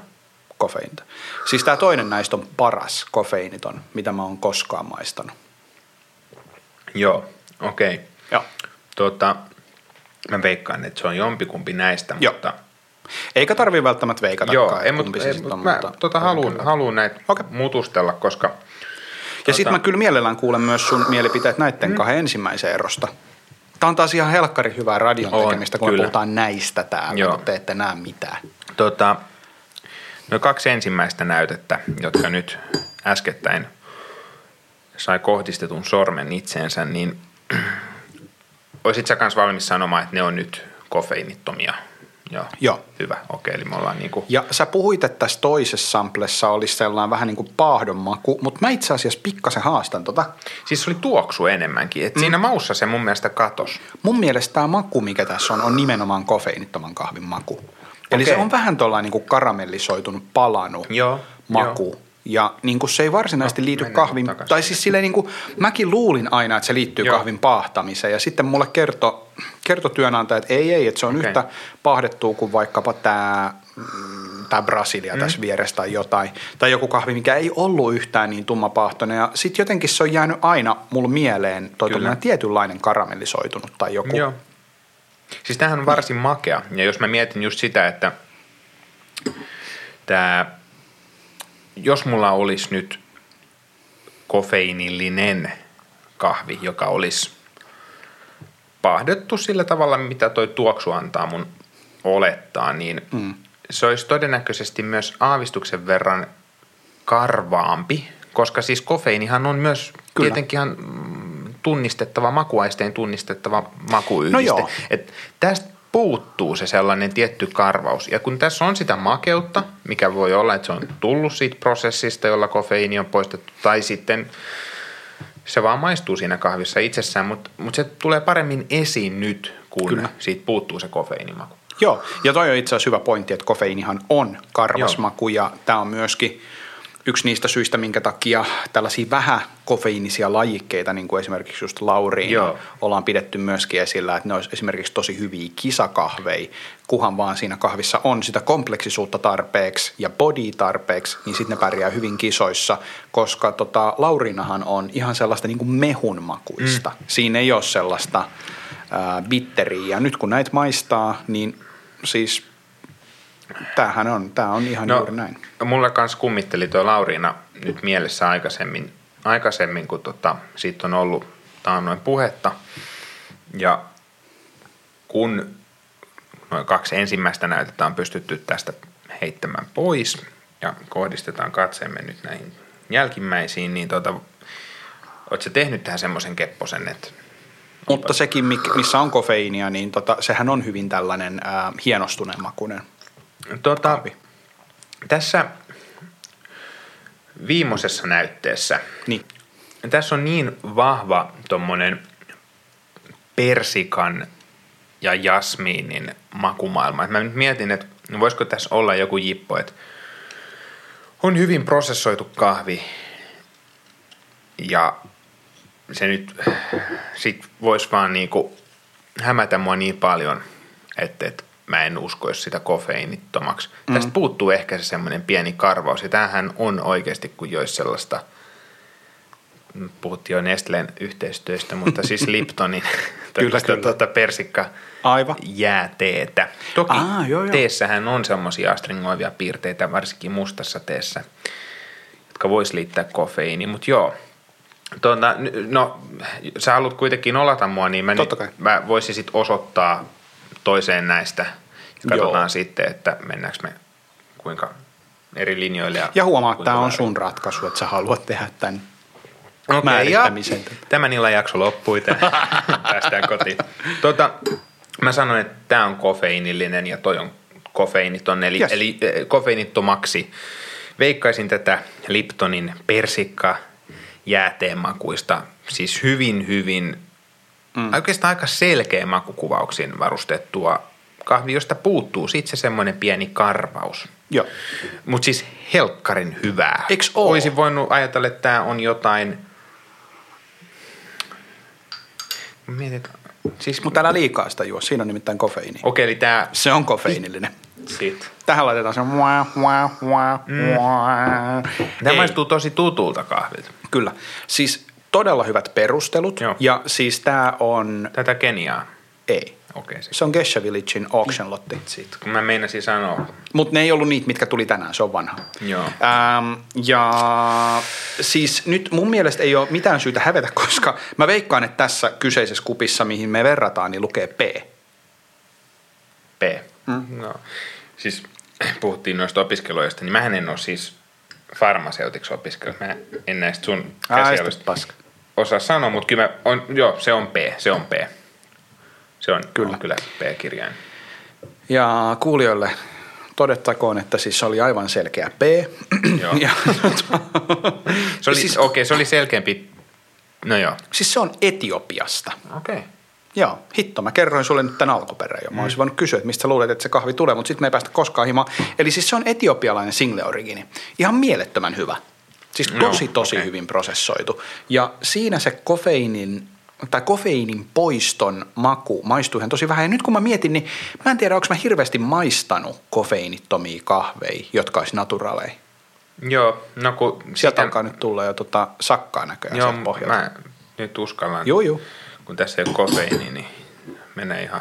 A: kofeiinita. Siis tämä toinen näistä on paras kofeiiniton, mitä mä oon koskaan maistanut.
B: Joo, okei. Okay.
A: Joo.
B: Tota, mä veikkaan, että se on jompikumpi näistä,
A: Joo.
B: mutta
A: Eikä tarvi välttämättä veikatakaan,
B: Joo, ei, mutta, ei,
A: sitten on.
B: mä
A: mutta
B: tota, haluan, haluan näitä
A: Okei.
B: mutustella, koska
A: Ja sitten mä kyllä mielellään kuulen myös sun mielipiteet näiden mm. kahden ensimmäisen erosta. Tämä on taas ihan helkkari hyvää radion
B: On,
A: tekemistä, kun
B: kyllä.
A: me puhutaan näistä täällä,
B: Joo.
A: mutta te ette näe mitään.
B: tota, no kaksi ensimmäistä näytettä, jotka nyt äskettäin sai kohdistetun sormen itseensä, niin olisit sä kanssa valmis sanomaan, että ne on nyt kofeiinittomia? Joo.
A: Joo.
B: Hyvä, okei, eli me ollaan niinku,
A: Ja sä puhuit, että tässä toisessa samplessa olisi sellainen vähän niin kuin paahdon maku, mutta mä itse asiassa pikkasen haastan tota.
B: siis se oli tuoksu enemmänkin, että mm. siinä maussa se mun mielestä katos.
A: Mun mielestä tämä maku, mikä tässä on, on nimenomaan kofeiinittoman kahvin maku. Eli
B: Okei.
A: se on vähän tuollainen niin kuin karamellisoitunut, palanu
B: Joo,
A: maku.
B: joo.
A: Ja niin kuin se ei varsinaisesti
B: No,
A: liity kahvin,
B: takaisin.
A: tai siis silleen niin kuin, mäkin luulin aina, että se liittyy
B: Joo.
A: kahvin paahtamiseen. Ja sitten mulle kertoi kerto työnantaja, että ei, ei, että se on
B: Okei.
A: yhtä paahdettua kuin vaikkapa tämä tämä Brasilia mm. tässä vieressä tai jotain, tai joku kahvi, mikä ei ollut yhtään niin tummapaahtoinen, ja sitten jotenkin se on jäänyt aina mulle mieleen toi tietynlainen karamellisoitunut tai joku.
B: Joo. Siis tämähän on varsin makea. Ja jos mä mietin just sitä, että tää, jos mulla olisi nyt kofeiinillinen kahvi, joka olisi pahdettu sillä tavalla, mitä toi tuoksu antaa mun olettaa, niin mm. se olisi todennäköisesti myös aavistuksen verran karvaampi, koska siis kofeiinihan on myös
A: Kyllä.
B: Tietenkin ihan tunnistettava, makuaisteen tunnistettava makuyhdiste.
A: No joo.
B: Et tästä puuttuu se sellainen tietty karvaus. Ja kun tässä on sitä makeutta, mikä voi olla, että se on tullut siitä prosessista, jolla kofeiini on poistettu, tai sitten se vaan maistuu siinä kahvissa itsessään, mutta, mutta se tulee paremmin esiin nyt, kun
A: Kyllä.
B: Siitä puuttuu se kofeiinimaku.
A: Joo, ja toi on itse asiassa hyvä pointti, että kofeiinihan on karvas
B: Joo.
A: maku ja tämä on myöskin yksi niistä syistä, minkä takia tällaisia vähän kofeiinisia lajikkeita, niin kuin esimerkiksi just lauriin,
B: Joo.
A: ollaan pidetty myöskin esillä, että ne olisi esimerkiksi tosi hyviä kisakahveja, kuhan vaan siinä kahvissa on sitä kompleksisuutta tarpeeksi ja body tarpeeksi, niin sitten ne pärjää hyvin kisoissa, koska tota, lauriinahan on ihan sellaista niin kuin mehun makuista. Mm. Siinä ei ole sellaista ää, bitteriä, ja nyt kun näitä maistaa, niin siis tämähän on, tämä on ihan no, juuri näin.
B: Mulla kanssa kummitteli tuo Lauriina nyt mielessä aikaisemmin, aikaisemmin kun tota, siitä on ollut taannoin puhetta. Ja kun noin kaksi ensimmäistä näytettä on pystytty tästä heittämään pois ja kohdistetaan katseemme nyt näihin jälkimmäisiin, niin tota, ootko tehnyt tähän semmoisen kepposen, että
A: Mutta sekin, missä on kofeiinia, niin tota, sehän on hyvin tällainen ää, hienostuneen makuinen.
B: Tota, tässä viimeisessä näytteessä,
A: Niin.
B: tässä on niin vahva tuommoinen persikan ja jasmiinin makumaailma. Mä nyt mietin, että voisiko tässä olla joku jippo, että on hyvin prosessoitu kahvi ja se nyt sit voisi vaan niinku hämätä mua niin paljon, että, että mä en uskoisi sitä kofeiinittomaksi. Mm. Tästä puuttuu ehkä se semmoinen pieni karvaus, ja tämähän on oikeasti, kun joisi sellaista, puhuttiin jo Nestlen yhteistyöstä, mutta siis <laughs> Liptonin
A: Kyllä, kyllä.
B: Tuota persikka
A: Aivan.
B: jääteetä. Toki
A: Aa, joo, joo.
B: teessähän on semmoisia astringoivia piirteitä, varsinkin mustassa teessä, jotka voisi liittää kofeiiniin, mutta joo. Tuota, no, sä haluat kuitenkin olata mua, niin mä,
A: Totta
B: nyt,
A: kai.
B: mä voisin sit osoittaa toiseen näistä. Ja katsotaan
A: Joo.
B: sitten, että mennäänkö me kuinka eri linjoille. Ja,
A: Ja huomaa, että tämä on sun ratkaisu, että sä haluat tehdä tämän.
B: Okei,
A: määrittämisen.
B: ja tämän illan jakso loppui, <laughs> päästään kotiin. Tota, mä sanoin, että tämä on kofeiinillinen ja toi on kofeiiniton, eli,
A: Yes.
B: eli eh, kofeiinittomaksi. Veikkaisin tätä Liptonin persikka jääteenmakuista, siis hyvin, hyvin, mm. oikeastaan aika selkeä makukuvauksin varustettua kahvi, josta puuttuu sitten se semmoinen pieni karvaus.
A: Joo.
B: Mutta siis helkkarin hyvää.
A: Eiks oo?
B: Olisin voinut ajatella, että tämä on jotain... Että... Siis,
A: Mutta älä liikaa sitä juo, siinä on nimittäin kofeiini.
B: Okei, eli tämä...
A: Se on kofeiinillinen.
B: Sit.
A: Tähän laitetaan se wah, wah, wah, wah.
B: Tämä
A: Ei,
B: maistuu tosi tutulta kahvilta.
A: Kyllä. Siis todella hyvät perustelut.
B: Joo.
A: Ja siis tämä on,
B: Tätä Keniaa.
A: ei.
B: Okei, sit.
A: Se on Gesha Villagein auction lotti.
B: sit. Kun mä meinasin sanoa.
A: Mutta ne ei ollut niitä, mitkä tuli tänään, se on vanha.
B: Joo.
A: Ähm, ja siis nyt mun mielestä ei ole mitään syytä hävetä, koska mä veikkaan, että tässä kyseisessä kupissa, mihin me verrataan, niin lukee P.
B: P. Mm. No. Siis puhuttiin noista opiskeluista, niin mä en ole siis farmaseutiksi opiskellut. Mä en näistä sun
A: sitten paska.
B: Osaa sanoa, mutta kyllä mä on, joo, se on P, se on P. Se on
A: Kyllä.
B: on kyllä P-kirjain.
A: Ja kuulijoille todettakoon, että siis se oli aivan selkeä P.
B: Joo.
A: ja,
B: Se oli,
A: Siis-
B: okei, se oli selkeämpi. No joo.
A: siis se on Etiopiasta.
B: Okei. Okay.
A: Joo, hitto, mä kerroin sulle nyt tämän alkuperän jo. Mä olisin voinut kysyä, että mistä sä luulet, että se kahvi tulee, mutta sitten me ei päästä koskaan himaan. Eli siis se on etiopialainen single origini. Ihan mielettömän hyvä. Siis tosi, tosi
B: okei.
A: hyvin prosessoitu. Ja siinä se kofeiinin tai kofeiinin poiston maku maistuu ihan tosi vähän. Ja nyt kun mä mietin, niin mä en tiedä, onko mä hirveästi maistanut kofeiinittomia kahveja, jotka olisi naturaleja.
B: Joo, no kun
A: Sieltä
B: sitä-
A: alkaa nyt tulla jo tota sakkaa näköjään
B: Joo,
A: sieltä pohjalta.
B: mä nyt uskallan.
A: Joo, joo.
B: Kun tässä ei ole kofeiini, niin menee ihan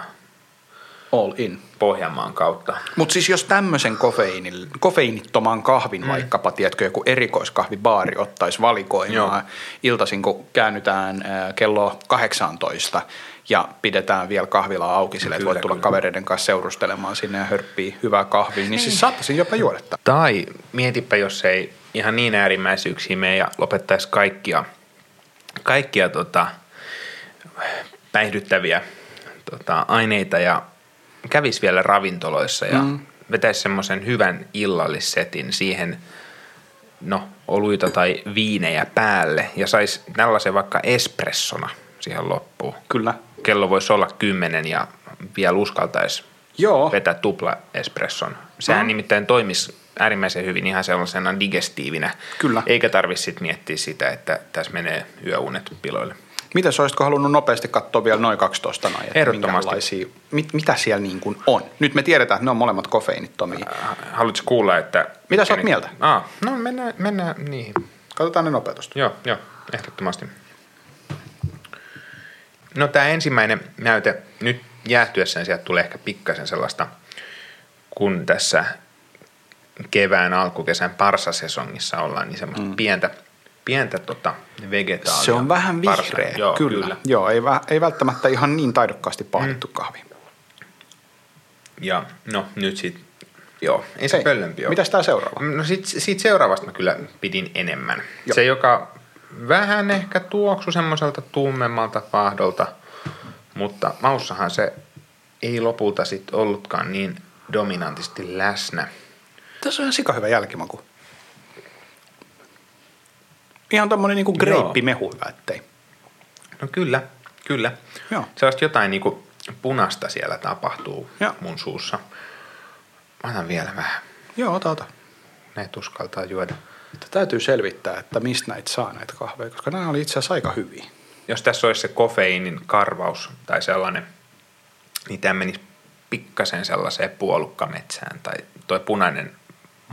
A: All in.
B: Pohjanmaan kautta.
A: Mutta siis jos tämmöisen kofeiinil, kofeiinittoman kahvin mm. vaikkapa, tiedätkö, joku erikoiskahvibaari ottaisi valikoimaan
B: Joo.
A: iltaisin, kun käännytään kello 18 ja pidetään vielä kahvilaa auki sille, että voit tulla
B: kyllä.
A: kavereiden kanssa seurustelemaan sinne ja hörppii hyvää kahvia, niin siis saattaisin jopa juoda tämän.
B: Tai mietipä, jos ei ihan niin äärimmäisyyksiä mene ja lopettaisi kaikkia, kaikkia tota, päihdyttäviä tota, aineita ja kävisi vielä ravintoloissa ja mm. vetäisi semmoisen hyvän illallissetin siihen, no, oluita tai viinejä päälle ja saisi tällaisen vaikka espressona siihen loppuun.
A: Kyllä.
B: Kello voisi olla kymmenen ja vielä uskaltaisi
A: Joo.
B: vetää tupla espresson. Sehän
A: No.
B: nimittäin toimisi äärimmäisen hyvin ihan sellaisena digestiivinä.
A: Kyllä.
B: Eikä tarvitse miettiä sitä, että tässä menee yöunet piloille.
A: Mitäs olisitko halunnut nopeasti katsoa vielä noin 12 noin,
B: Ehdottomasti.
A: mit, mitä siellä niin kuin on? Nyt me tiedetään, että ne on molemmat kofeiinittomia.
B: Haluatko kuulla, että...
A: Mitä sä oot mieltä?
B: Aa, no mennään, mennään niihin.
A: Katsotaan ne nopeutusta.
B: Joo, joo, ehdottomasti. No tämä ensimmäinen näyte, nyt jäähtyessään sieltä tulee ehkä pikkasen sellaista, kun tässä kevään alkukesän parsasesongissa ollaan, niin semmoista mm. pientä, pientä tota vegetaalia.
A: Se on vähän vihreä,
B: Joo,
A: kyllä.
B: kyllä.
A: Joo, ei, ei välttämättä ihan niin taidokkaasti pahdettu mm. kahvi.
B: Ja no nyt sitten, joo, ei se
A: Hei,
B: pöllömpi ole.
A: Mitäs tää seuraava?
B: No sit, siitä seuraavasta mä kyllä pidin enemmän.
A: Joo.
B: Joo. Se, joka vähän ehkä tuoksu semmoiselta tummemmalta pahdolta, mutta maussahan se ei lopulta sit ollutkaan niin dominantisti läsnä.
A: Tässä on ihan sika hyvä jälkimaku. Ihan tommonen niinku greippimehu hyvä, ettei.
B: No kyllä, kyllä.
A: Joo.
B: Sellaista jotain niinku punasta siellä tapahtuu
A: Joo.
B: mun suussa. Mä otan vielä vähän.
A: Joo, ota, ota.
B: Näitä uskaltaa juoda.
A: Että täytyy selvittää, että mistä näitä saa näitä kahveja, koska nämä oli itse asiassa aika hyviä.
B: Jos tässä olisi se kofeiinin karvaus tai sellainen niin tämä menisi pikkasen sellaiseen puolukkametsään tai toi punainen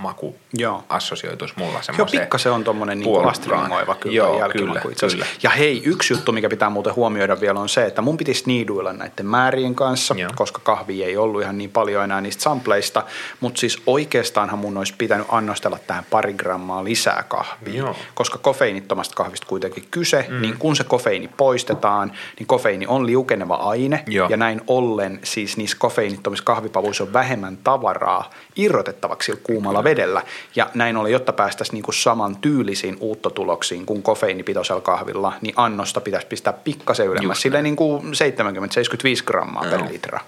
B: maku
A: Joo.
B: assosioituisi mulla
A: Joo,
B: semmoiseen
A: pikkasen on tommonen niin astringoiva kyllä
B: Joo,
A: Joo,
B: kyllä, kyllä.
A: Ja hei, yksi juttu, mikä pitää muuten huomioida vielä on se, että mun piti sniiduilla näiden määrien kanssa,
B: Joo.
A: koska kahvi ei ollut ihan niin paljon enää niistä sampleista, mutta siis oikeastaanhan mun olisi pitänyt annostella tähän pari grammaa lisää kahvia,
B: Joo.
A: koska kofeiinittomasta kahvista kuitenkin kyse, mm. niin kun se kofeiini poistetaan, niin kofeiini on liukeneva aine,
B: Joo.
A: ja näin ollen siis niissä kofeiinittomissa kahvipavuissa on vähemmän tavaraa irrotettavaksi kuumalla vedellä. Ja näin ollen, jotta päästäisiin niinku saman tyylisiin uuttotuloksiin kuin kofeiinipitoisella kahvilla, niin annosta pitäisi pistää pikkasen ylemmäs, silleen niin kuin 70-75 grammaa per litra.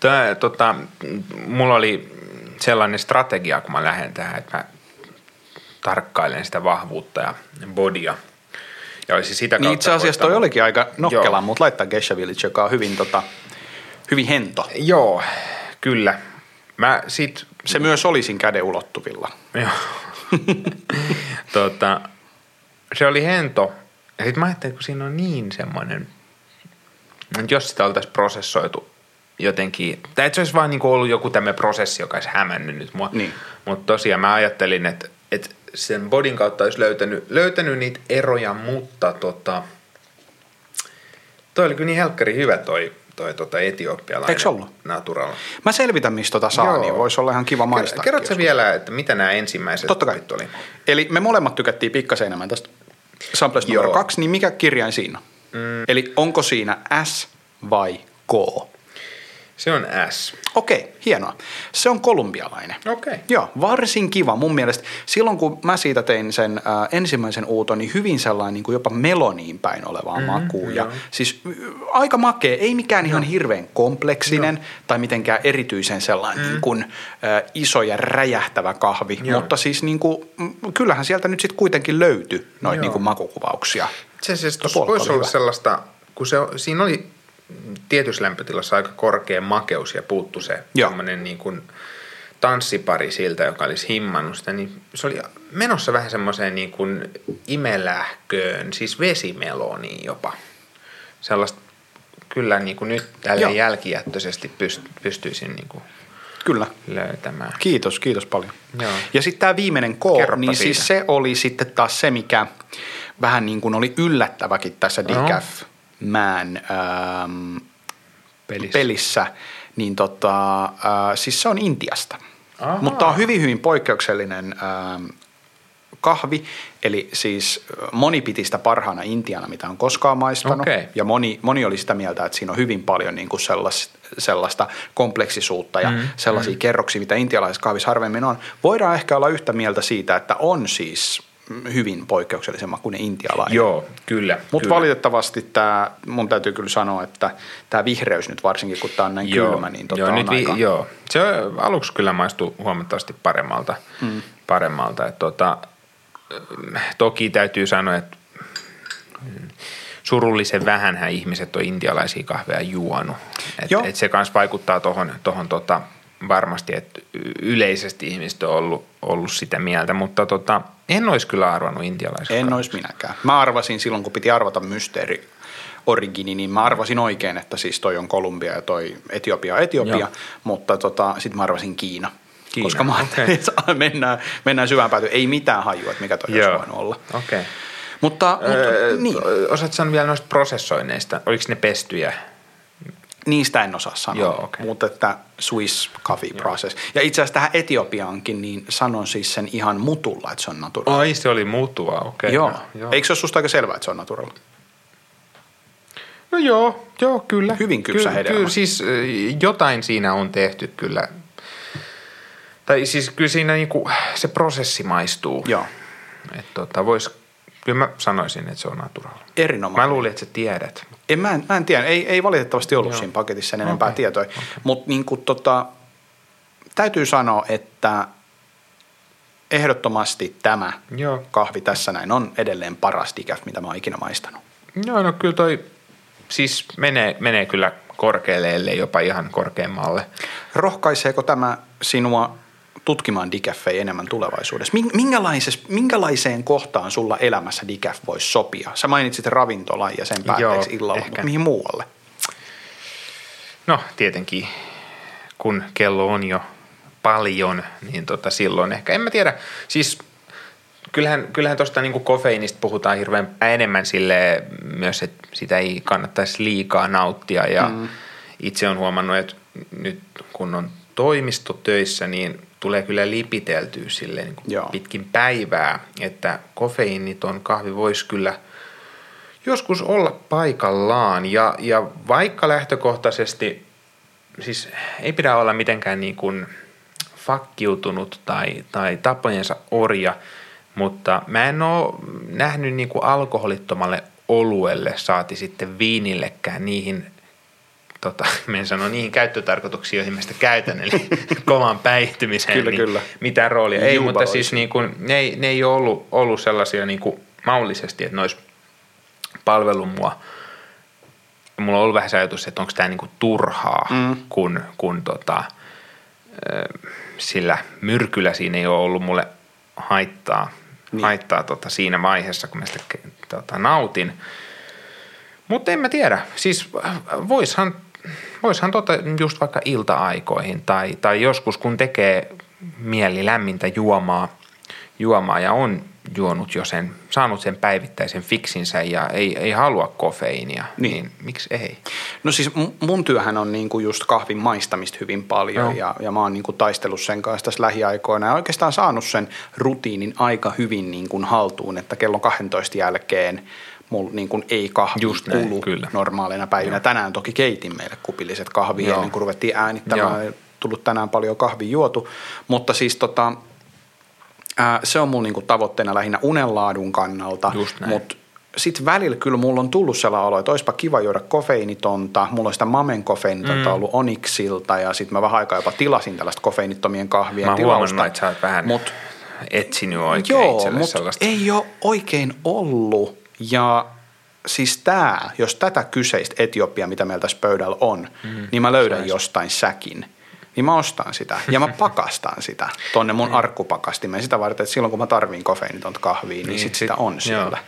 B: Tää, tota, mulla oli sellainen strategia, kun mä lähden tähän, että mä tarkkailen sitä vahvuutta ja bodia. Ja olisi sitä
A: Niin
B: kautta
A: itse asiassa toi
B: koittanut-
A: olikin aika nokkela,
B: Joo.
A: mutta laittaa Gesha Village, joka on hyvin, tota, hyvin hento.
B: Joo, kyllä. Mä sit,
A: Se myös oli siinä käden ulottuvilla.
B: joo. <laughs> tota, se oli hento. Ja sit mä ajattelin, kun siinä on niin semmoinen, että jos sitä oltaisiin prosessoitu jotenkin, tai että se olisi vaan niin ollut joku tämmöinen prosessi, joka olisi hämännyt nyt mua.
A: Niin.
B: Mutta tosiaan mä ajattelin, että, että sen bodin kautta olisi löytänyt, löytänyt niitä eroja, mutta tota, toi oli kyllä niin helkkari hyvä toi, toi tota etiopialainen
A: Eiks ollut?
B: natural.
A: Mä selvitän, mistä tota saa,
B: Joo.
A: niin voisi olla ihan kiva maistaa.
B: Kerrotko sä vielä, että mitä nämä ensimmäiset
A: Totta kai.
B: oli?
A: Eli me molemmat tykättiin pikkasen enemmän tästä samplesta numero
B: Joo.
A: kaksi, niin mikä kirjain siinä on? Mm. Eli onko siinä S vai K?
B: Se on S.
A: Okei, hienoa. Se on kolumbialainen.
B: Okei.
A: Joo, varsin kiva mun mielestä. Silloin kun mä siitä tein sen äh, ensimmäisen uuton, niin hyvin sellainen niin kuin jopa meloniin päin olevaa mm, makuun. Ja siis äh, aika makea, ei mikään ihan hirveän kompleksinen tai mitenkään erityisen sellainen mm. niin kuin, äh, iso ja räjähtävä kahvi.
B: Joo.
A: Mutta siis niin kuin, mm, kyllähän sieltä nyt sitten kuitenkin löytyi noita niin kuin makukuvauksia.
B: Itse asiassa
A: Tuo
B: tuossa
A: puolukka
B: voisi olla sellaista, kun se, siinä oli tietyssä lämpötilassa aika korkea makeus ja puuttu se
A: Joo.
B: tämmöinen niin kuin tanssipari siltä, joka olisi himmannut sitä, niin se oli menossa vähän semmoiseen niin kuin imelähköön, siis vesimeloniin jopa. Sellaista kyllä niin kuin nyt tällä
A: Joo.
B: jälkijättöisesti pyst- pystyisin niin kuin
A: Kyllä.
B: löytämään.
A: Kiitos, kiitos paljon.
B: Joo.
A: Ja sitten tämä viimeinen K,
B: Kerropa
A: niin
B: siitä.
A: siis se oli sitten taas se, mikä vähän niin kuin oli yllättäväkin tässä Decaf Man ähm,
B: Pelissä.
A: pelissä. Niin tota, äh, siis se on Intiasta.
B: Ahaa.
A: Mutta on hyvin, hyvin poikkeuksellinen ähm, kahvi, eli siis äh, moni piti sitä parhaana Intiana, mitä on koskaan maistanut.
B: Okei.
A: Ja moni, moni oli sitä mieltä, että siinä on hyvin paljon niin kuin sellaista, sellaista kompleksisuutta ja mm, sellaisia mm. kerroksia, mitä intialaisessa kahvissa harvemmin on. Voidaan ehkä olla yhtä mieltä siitä, että on siis hyvin poikkeuksellisen makuinen intialainen.
B: Joo, kyllä.
A: Mutta valitettavasti tämä, mun täytyy kyllä sanoa, että tämä vihreys nyt varsinkin, kun tämä on näin kylmä, niin tota
B: joo,
A: on
B: nyt vi-
A: aika...
B: joo. Se aluksi kyllä maistuu huomattavasti paremmalta. Mm. paremmalta. Et tota, toki täytyy sanoa, että surullisen vähänhän ihmiset on intialaisia kahveja juonut. Et,
A: Joo.
B: et se kanssa vaikuttaa tuohon tohon tota, varmasti, että yleisesti ihmiset on ollut, ollut sitä mieltä, mutta tota, en olisi kyllä arvannut intialaisia
A: En olisi minäkään. Mä arvasin silloin, kun piti arvata mysteeri origini, niin mä arvasin oikein, että siis toi on Kolumbia ja toi Etiopia Etiopia,
B: Joo.
A: mutta tota, sitten mä arvasin Kiina.
B: Kiina,
A: Koska mä ajattelin, että mennään, mennään syvään päätyyn. Ei mitään hajua, että mikä toi olisi
B: Joo,
A: voinut olla.
B: okei. Okay.
A: Mutta, mutta
B: Öö,
A: niin,
B: Osaatko sanoa vielä noista prosessoinneista? Oliko ne pestyjä?
A: Niistä en osaa sanoa,
B: Joo, okei.
A: mutta että Swiss Coffee Process. Ja itse asiassa tähän Etiopiaankin, niin sanon siis sen ihan mutulla, että se on natural.
B: Ai, se oli muuttua, okei.
A: joo.
B: no, joo.
A: Eikö se ole susta aika selvää, että se on natural?
B: No joo, joo, kyllä.
A: Hyvin kypsä
B: kyllä,
A: hedelmä.
B: Kyllä, siis ö, jotain siinä on tehty kyllä. Tai siis kyllä siinä niinku, se prosessi maistuu.
A: Joo.
B: Että tota, vois, kyllä mä sanoisin, että se on natural.
A: Erinomainen.
B: Mä luulin, että sä tiedät.
A: En, mä, en, mä en tiedä, ei, ei valitettavasti ollut
B: Joo.
A: siinä paketissa sen enempää
B: Okei,
A: tietoja, mutta niin tota, täytyy sanoa, että ehdottomasti tämä
B: Joo.
A: kahvi tässä näin on edelleen paras decaf, mitä mä oon ikinä maistanut.
B: Joo, no kyllä toi siis menee, menee kyllä korkealle, ellei jopa ihan korkeammalle.
A: Rohkaiseeko tämä sinua tutkimaan decafeja enemmän tulevaisuudessa? Min- Minkälaiseen, kohtaan sulla elämässä decaf voisi sopia? Sä mainitsit ravintolan ja sen päätteeksi
B: Joo,
A: illalla,
B: ehkä.
A: mutta mihin muualle?
B: No tietenkin, kun kello on jo paljon, niin tota silloin ehkä, en mä tiedä, siis kyllähän, kyllähän tuosta niin kofeiinista puhutaan hirveän enemmän sille myös, että sitä ei kannattaisi liikaa nauttia ja mm. itse on huomannut, että nyt kun on toimistotöissä, niin tulee kyllä lipiteltyä sille niin kuin pitkin päivää, että kofeiiniton kahvi voisi kyllä joskus olla paikallaan. Ja, ja vaikka lähtökohtaisesti, siis ei pidä olla mitenkään niin kuin fakkiutunut tai, tai tapojensa orja, mutta mä en ole nähnyt niin kuin alkoholittomalle oluelle, saati sitten viinillekään niihin tota, <laughs> en sano niihin käyttötarkoituksiin, joihin mä sitä käytän, eli <laughs> kovan päihtymiseen,
A: kyllä,
B: niin
A: kyllä.
B: mitään roolia. Ei, mutta siis niin kuin, ne, ei, ne ei ole ollut, ollut sellaisia niin kuin maullisesti, että ne olisi palvellut mua. Mulla on ollut vähän se ajatus, että onko tämä niin kuin turhaa, mm. kun, kun tota, sillä myrkyllä siinä ei ole ollut mulle haittaa, niin. haittaa tota siinä vaiheessa, kun mä sitä tota, nautin. Mutta en mä tiedä. Siis voishan, voishan tota just vaikka ilta-aikoihin tai, tai joskus kun tekee mieli lämmintä juomaa, juomaa ja on juonut jo sen, saanut sen päivittäisen fiksinsä ja ei, ei halua kofeiinia, niin. niin miksi ei?
A: No siis mun työhän on niinku just kahvin maistamista hyvin paljon no. ja, ja mä oon niinku taistellut sen kanssa tässä lähiaikoina ja oikeastaan saanut sen rutiinin aika hyvin niinku haltuun, että kello 12 jälkeen mulla niin kuin ei kahvi Just näin, kulu kyllä. normaalina päivinä. Joo. Tänään toki keitin meille kupilliset kahvia Joo. ennen kuin ruvettiin äänittämään. Joo. Tullut tänään paljon kahvi juotu, mutta siis tota, ää, se on mun niin kuin tavoitteena lähinnä unenlaadun kannalta, mutta sitten välillä kyllä mulla on tullut sellainen olo, että olisipa kiva juoda kofeiinitonta. Mulla on sitä mamen kofeiinitonta mm. ollut Onyxilta ja sitten mä vähän aikaa jopa tilasin tällaista kofeiinittomien kahvien
B: mä
A: tilausta.
B: Mä että sä oot vähän Mut, etsinyt oikein
A: joo, mutta sellaista. ei ole oikein ollut. Ja siis tämä, jos tätä kyseistä Etiopia, mitä meillä tässä pöydällä on, mm, niin mä löydän sais. jostain säkin – niin mä ostan sitä ja mä <laughs> pakastan sitä tonne mun niin. arkkupakastimeen sitä varten, että silloin kun mä tarviin kofeiinitonta kahvia, niin, niin sit, sit sitä on siellä.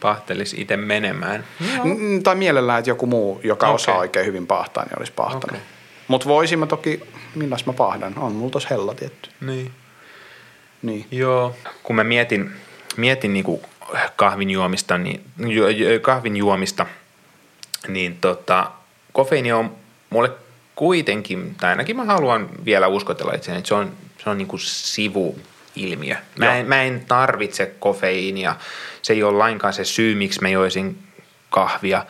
B: Pahtelis itse menemään.
A: N- tai mielellään, että joku muu, joka okay. osaa oikein hyvin pahtaa, niin olisi pahtanut. Okay. Mutta voisin mä toki, milläs mä pahdan, on mulla tos hella tietty.
B: Niin.
A: Niin.
B: Joo, kun mä mietin, mietin niinku kahvin juomista, niin, kahvin juomista, niin tota, kofeiini on mulle kuitenkin, tai ainakin mä haluan vielä uskotella itseäni, että se on, se on niin kuin sivuilmiö. Mä en, mä en tarvitse kofeiinia, se ei ole lainkaan se syy, miksi mä joisin kahvia.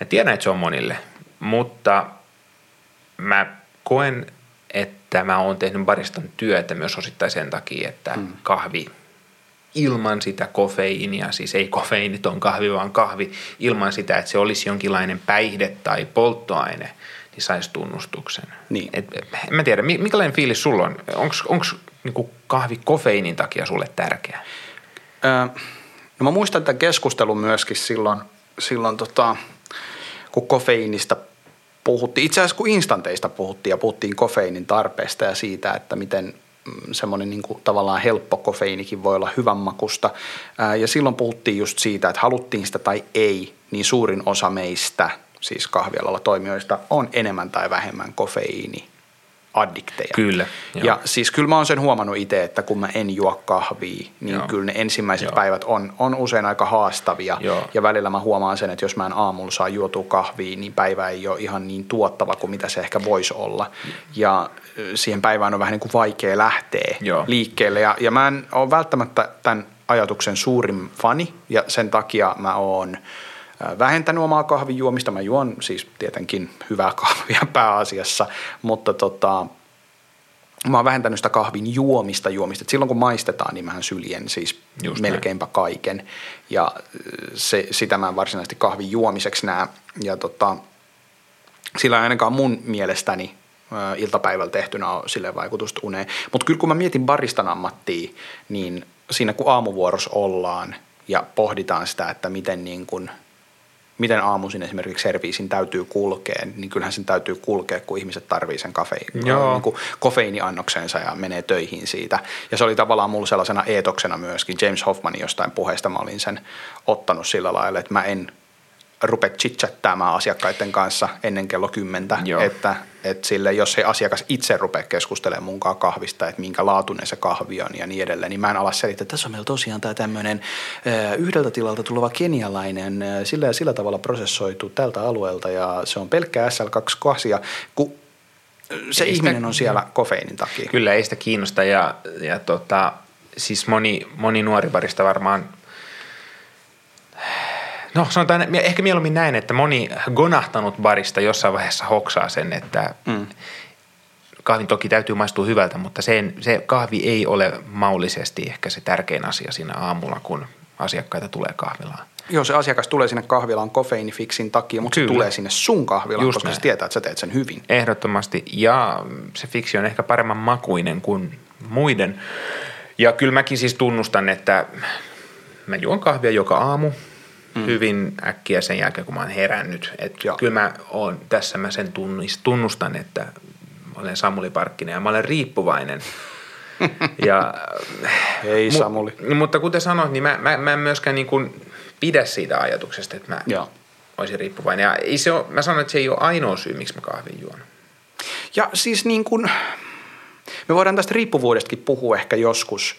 B: Mä tiedän, että se on monille, mutta mä koen, että mä oon tehnyt baristan työtä myös osittain sen takia, että mm. kahvi ilman sitä kofeiinia, siis ei kofeiiniton kahvi, vaan kahvi ilman sitä, että se olisi jonkinlainen päihde tai polttoaine – niin saisi tunnustuksen.
A: Niin.
B: Et, en mä tiedä, minkälainen fiilis sulla on? Onko niinku kahvi kofeiinin takia sulle tärkeä?
A: Öö, no mä muistan tämän keskustelun myöskin silloin, silloin tota, kun kofeiinista puhuttiin. Itse asiassa kun instanteista puhuttiin ja puhuttiin kofeiinin tarpeesta ja siitä, että miten semmoinen niin kuin tavallaan helppo kofeiinikin voi olla hyvän makusta. Ja silloin puhuttiin just siitä, että haluttiin sitä tai ei, niin suurin osa meistä – siis kahvialalla toimijoista, on enemmän tai vähemmän kofeiini addikteja.
B: Kyllä.
A: Joo. Ja siis kyllä mä oon sen huomannut itse, että kun mä en juo kahvia, niin joo. kyllä ne ensimmäiset joo. päivät on, on usein aika haastavia. Joo. Ja välillä mä huomaan sen, että jos mä en aamulla saa juotua kahvia, niin päivä ei ole ihan niin tuottava kuin mitä se ehkä voisi olla. Ja siihen päivään on vähän niin kuin vaikea lähteä joo. liikkeelle. Ja, ja mä en ole välttämättä tämän ajatuksen suurin fani, ja sen takia mä oon – vähentänyt omaa kahvijuomista. Mä juon siis tietenkin hyvää <laughs> kahvia pääasiassa, mutta tota, mä oon vähentänyt sitä kahvin juomista juomista. Et silloin kun maistetaan, niin mähän syljen siis Just melkeinpä näin. kaiken. Ja se, sitä mä en varsinaisesti kahvin juomiseksi näe. Ja tota, sillä ainakaan mun mielestäni iltapäivällä tehtynä on sille vaikutusta uneen. Mutta kyllä kun mä mietin baristan ammattia, niin siinä kun aamuvuorossa ollaan ja pohditaan sitä, että miten niin kuin – miten aamuisin esimerkiksi serviisin täytyy kulkea, niin kyllähän sen täytyy kulkea, kun ihmiset tarvii sen kafeiin, niin kuin kofeiiniannoksensa ja menee töihin siitä. Ja se oli tavallaan mulla sellaisena eetoksena myöskin. James Hoffmanin jostain puheesta mä olin sen ottanut sillä lailla, että mä en rupet chitchattaamaan asiakkaiden kanssa ennen kello kymmentä,
B: Joo.
A: että, että sille, jos ei asiakas itse rupea keskustelemaan munkaan kahvista, että minkä laatuinen se kahvi on ja niin edelleen, niin mä en ala selittää, että tässä on meillä tosiaan tämä tämmöinen yhdeltä tilalta tuleva kenialainen, sillä ja sillä tavalla prosessoitu tältä alueelta ja se on pelkkä SL2 ja kun se
B: Ei sitä-
A: ihminen on siellä kofeiinin takia.
B: Kyllä ei sitä kiinnosta ja, ja tota, siis moni, moni nuori barista varmaan, no sanotaan ehkä mieluummin näin, että moni gonahtanut barista jossain vaiheessa hoksaa sen, että
A: Mm.
B: kahvin toki täytyy maistua hyvältä, mutta sen, se kahvi ei ole maullisesti ehkä se tärkein asia siinä aamulla, kun asiakkaita tulee kahvilaan.
A: Joo, se asiakas tulee sinne kahvilaan kofeiinifiksin takia, mutta se
B: Kyllä.
A: tulee sinne sun kahvilaan,
B: Just
A: koska
B: näin.
A: se tietää, että sä teet sen hyvin.
B: Ehdottomasti. Ja se fiksi on ehkä paremman makuinen kuin muiden. Ja kyllä mäkin siis tunnustan, että mä juon kahvia joka aamu mm. hyvin äkkiä sen jälkeen, kun mä oon herännyt. Et
A: Joo.
B: kyllä mä oon, tässä mä sen tunnustan, että mä olen Samuli Parkkinen ja mä olen riippuvainen. <laughs> ja,
A: Ei
B: mu-
A: Samuli.
B: Mutta kuten sanoit, niin mä, mä, mä en myöskään niin kuin pidä siitä ajatuksesta, että mä
A: Joo.
B: olisin riippuvainen. Ja ei se ole, mä sanon, että se ei ole ainoa syy, miksi mä kahvin juon.
A: Ja siis niin kuin, me voidaan tästä riippuvuudestakin puhua ehkä joskus.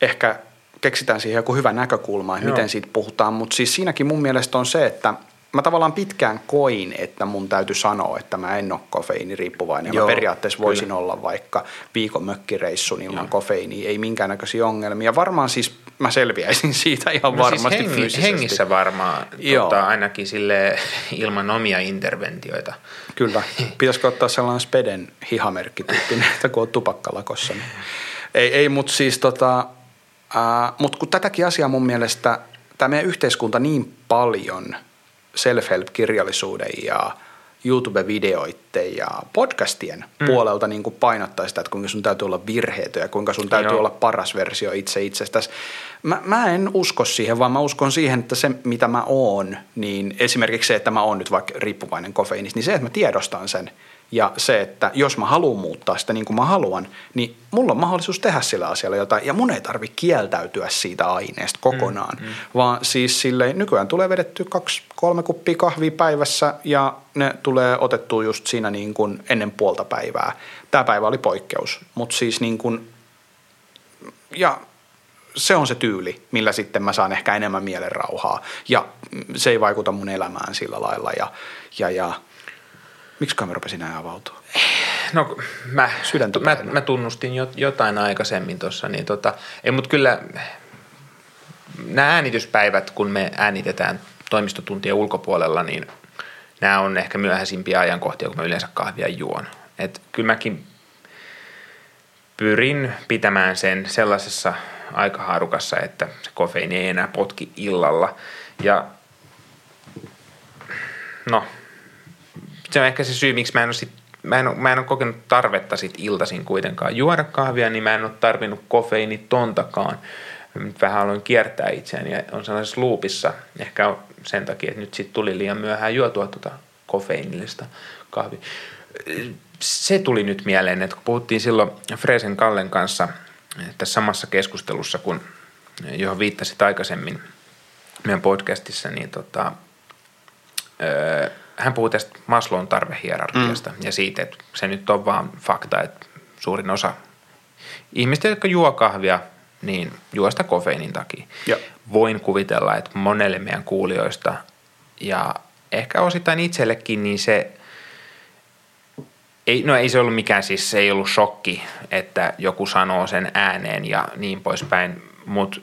A: Ehkä keksitään siihen joku hyvä näkökulma, että
B: Joo.
A: miten siitä puhutaan. Mutta siis siinäkin mun mielestä on se, että mä tavallaan pitkään koin, että mun täytyy sanoa, että mä en ole kofeiiniriippuvainen.
B: Joo,
A: mä periaatteessa voisin
B: kyllä.
A: olla vaikka viikon mökkireissun ilman
B: Joo.
A: kofeiiniä, ei minkäännäköisiä ongelmia. Varmaan siis mä selviäisin <laughs> siitä ihan
B: No
A: varmasti
B: siis hengi,
A: fyysisesti.
B: hengissä varmaan,
A: Joo.
B: tota, ainakin sille ilman omia interventioita.
A: Kyllä. <laughs> Pitäisikö ottaa sellainen speden hihamerkkityyppinen, että kun on tupakkalakossa. Niin. Ei, ei mutta siis tota, ää, mut kun tätäkin asiaa mun mielestä, tämä meidän yhteiskunta niin paljon self-help-kirjallisuuden ja YouTube-videoiden ja podcastien mm. puolelta niin kuin painottaa sitä, että kuinka sun täytyy olla virheetö ja kuinka sun täytyy
B: Joo.
A: olla paras versio itse itsestäsi. Mä, mä en usko siihen, vaan mä uskon siihen, että se mitä mä oon, niin esimerkiksi se, että mä oon nyt vaikka riippuvainen kofeiinista, niin se, että mä tiedostan sen ja se, että jos mä haluan muuttaa sitä niin kuin mä haluan, niin mulla on mahdollisuus tehdä sillä asialla jotain. Ja mun ei tarvi kieltäytyä siitä aineesta kokonaan, mm, mm. vaan siis sille nykyään tulee vedetty kaksi, kolme kuppia kahvia päivässä ja ne tulee otettua just siinä niin kuin ennen puolta päivää. Tämä päivä oli poikkeus, mutta siis niin kuin, ja se on se tyyli, millä sitten mä saan ehkä enemmän mielenrauhaa. Ja se ei vaikuta mun elämään sillä lailla. Ja, ja, ja miksi mä rupesin näin avautua?
B: No mä, mä, mä tunnustin jo, jotain aikaisemmin tuossa, niin tota, ei mut kyllä nämä äänityspäivät, kun me äänitetään toimistotuntien ulkopuolella, niin nämä on ehkä myöhäisimpiä ajankohtia, kun mä yleensä kahvia juon. Et kyllä mäkin pyrin pitämään sen sellaisessa aikahaarukassa, että se kofeiini ei enää potki illalla. Ja no, se on ehkä se syy, miksi mä en ole, sit, mä en mä en ole kokenut tarvetta sit iltaisin kuitenkaan juoda kahvia, niin mä en ole tarvinnut kofeiinitontakaan. Nyt vähän aloin kiertää itseäni ja on sellaisessa loopissa. Ehkä sen takia, että nyt sitten tuli liian myöhään juotua tuota kofeiinillista kahvia. Se tuli nyt mieleen, että kun puhuttiin silloin Fresen Kallen kanssa tässä samassa keskustelussa, kun, johon viittasit aikaisemmin meidän podcastissa, niin tota, Öö, hän puhuu tästä Maslown tarvehierarkiasta mm. ja siitä, että se nyt on vaan fakta, että suurin osa ihmistä, jotka juo kahvia, niin juo sitä kofeiinin takia.
A: Joo.
B: Voin kuvitella, että monelle meidän kuulijoista ja ehkä osittain itsellekin, niin se ei, no ei se ollut mikään siis, se ei ollut shokki, että joku sanoo sen ääneen ja niin poispäin, mutta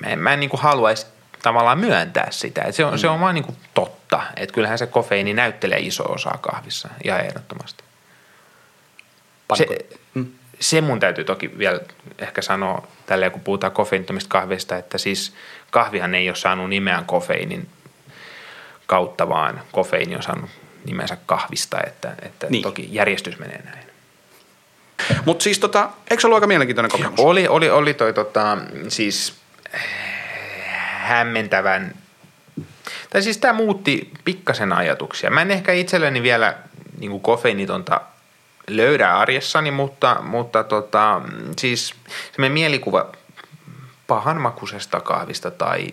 B: mä en, mä en niin haluaisi tavallaan myöntää sitä. Et se, on, mm. se on vaan niin kuin totta, että kyllähän se kofeiini näyttelee iso osaa kahvissa, ja ehdottomasti. Se,
A: Mm.
B: se mun täytyy toki vielä ehkä sanoa tälleen, kun puhutaan kofeiinittomista kahveista, että siis kahvihan ei ole saanut nimeään kofeiinin kautta, vaan kofeiini on saanut nimensä kahvista, että, että
A: Niin.
B: toki järjestys menee näin.
A: Mutta siis tota, eikö se ollut aika mielenkiintoinen kokemus?
B: Oli, oli, oli toi tota, siis hämmentävän, tai siis tämä muutti pikkasen ajatuksia. Mä en ehkä itselleni vielä niin kuin löydä arjessani, mutta, mutta tota, siis semmoinen mielikuva pahanmakuisesta kahvista tai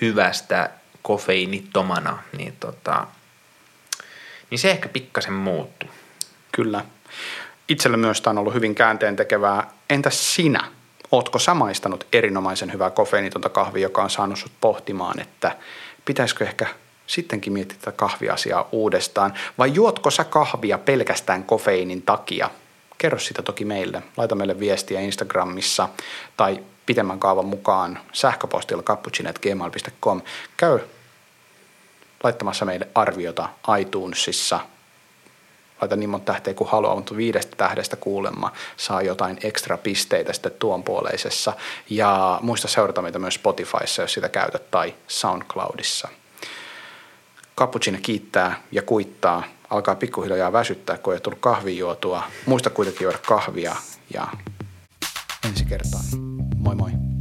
B: hyvästä kofeiinittomana, niin, tota, niin se ehkä pikkasen muuttuu.
A: Kyllä. Itsellä myös tämä on ollut hyvin käänteen tekevää. Entäs sinä? Ootko sä maistanut erinomaisen hyvää kofeiinitonta kahvia, joka on saanut sut pohtimaan, että pitäisikö ehkä sittenkin miettiä tätä kahviasiaa uudestaan? Vai juotko sä kahvia pelkästään kofeiinin takia? Kerro sitä toki meille. Laita meille viestiä Instagramissa tai pitemmän kaavan mukaan sähköpostilla cappuccino.gmail.com. Käy laittamassa meille arviota iTunesissa. Laita niin monta tähteä kuin haluaa, mutta viidestä tähdestä kuulemma saa jotain ekstra pisteitä sitten tuonpuoleisessa. Ja muista seurata meitä myös Spotifyssa, jos sitä käytät, tai SoundCloudissa. Cappuccino kiittää ja kuittaa. Alkaa pikkuhiljaa väsyttää, kun ei tullut kahvin juotua. Muista kuitenkin juoda kahvia ja ensi kertaan. Moi moi.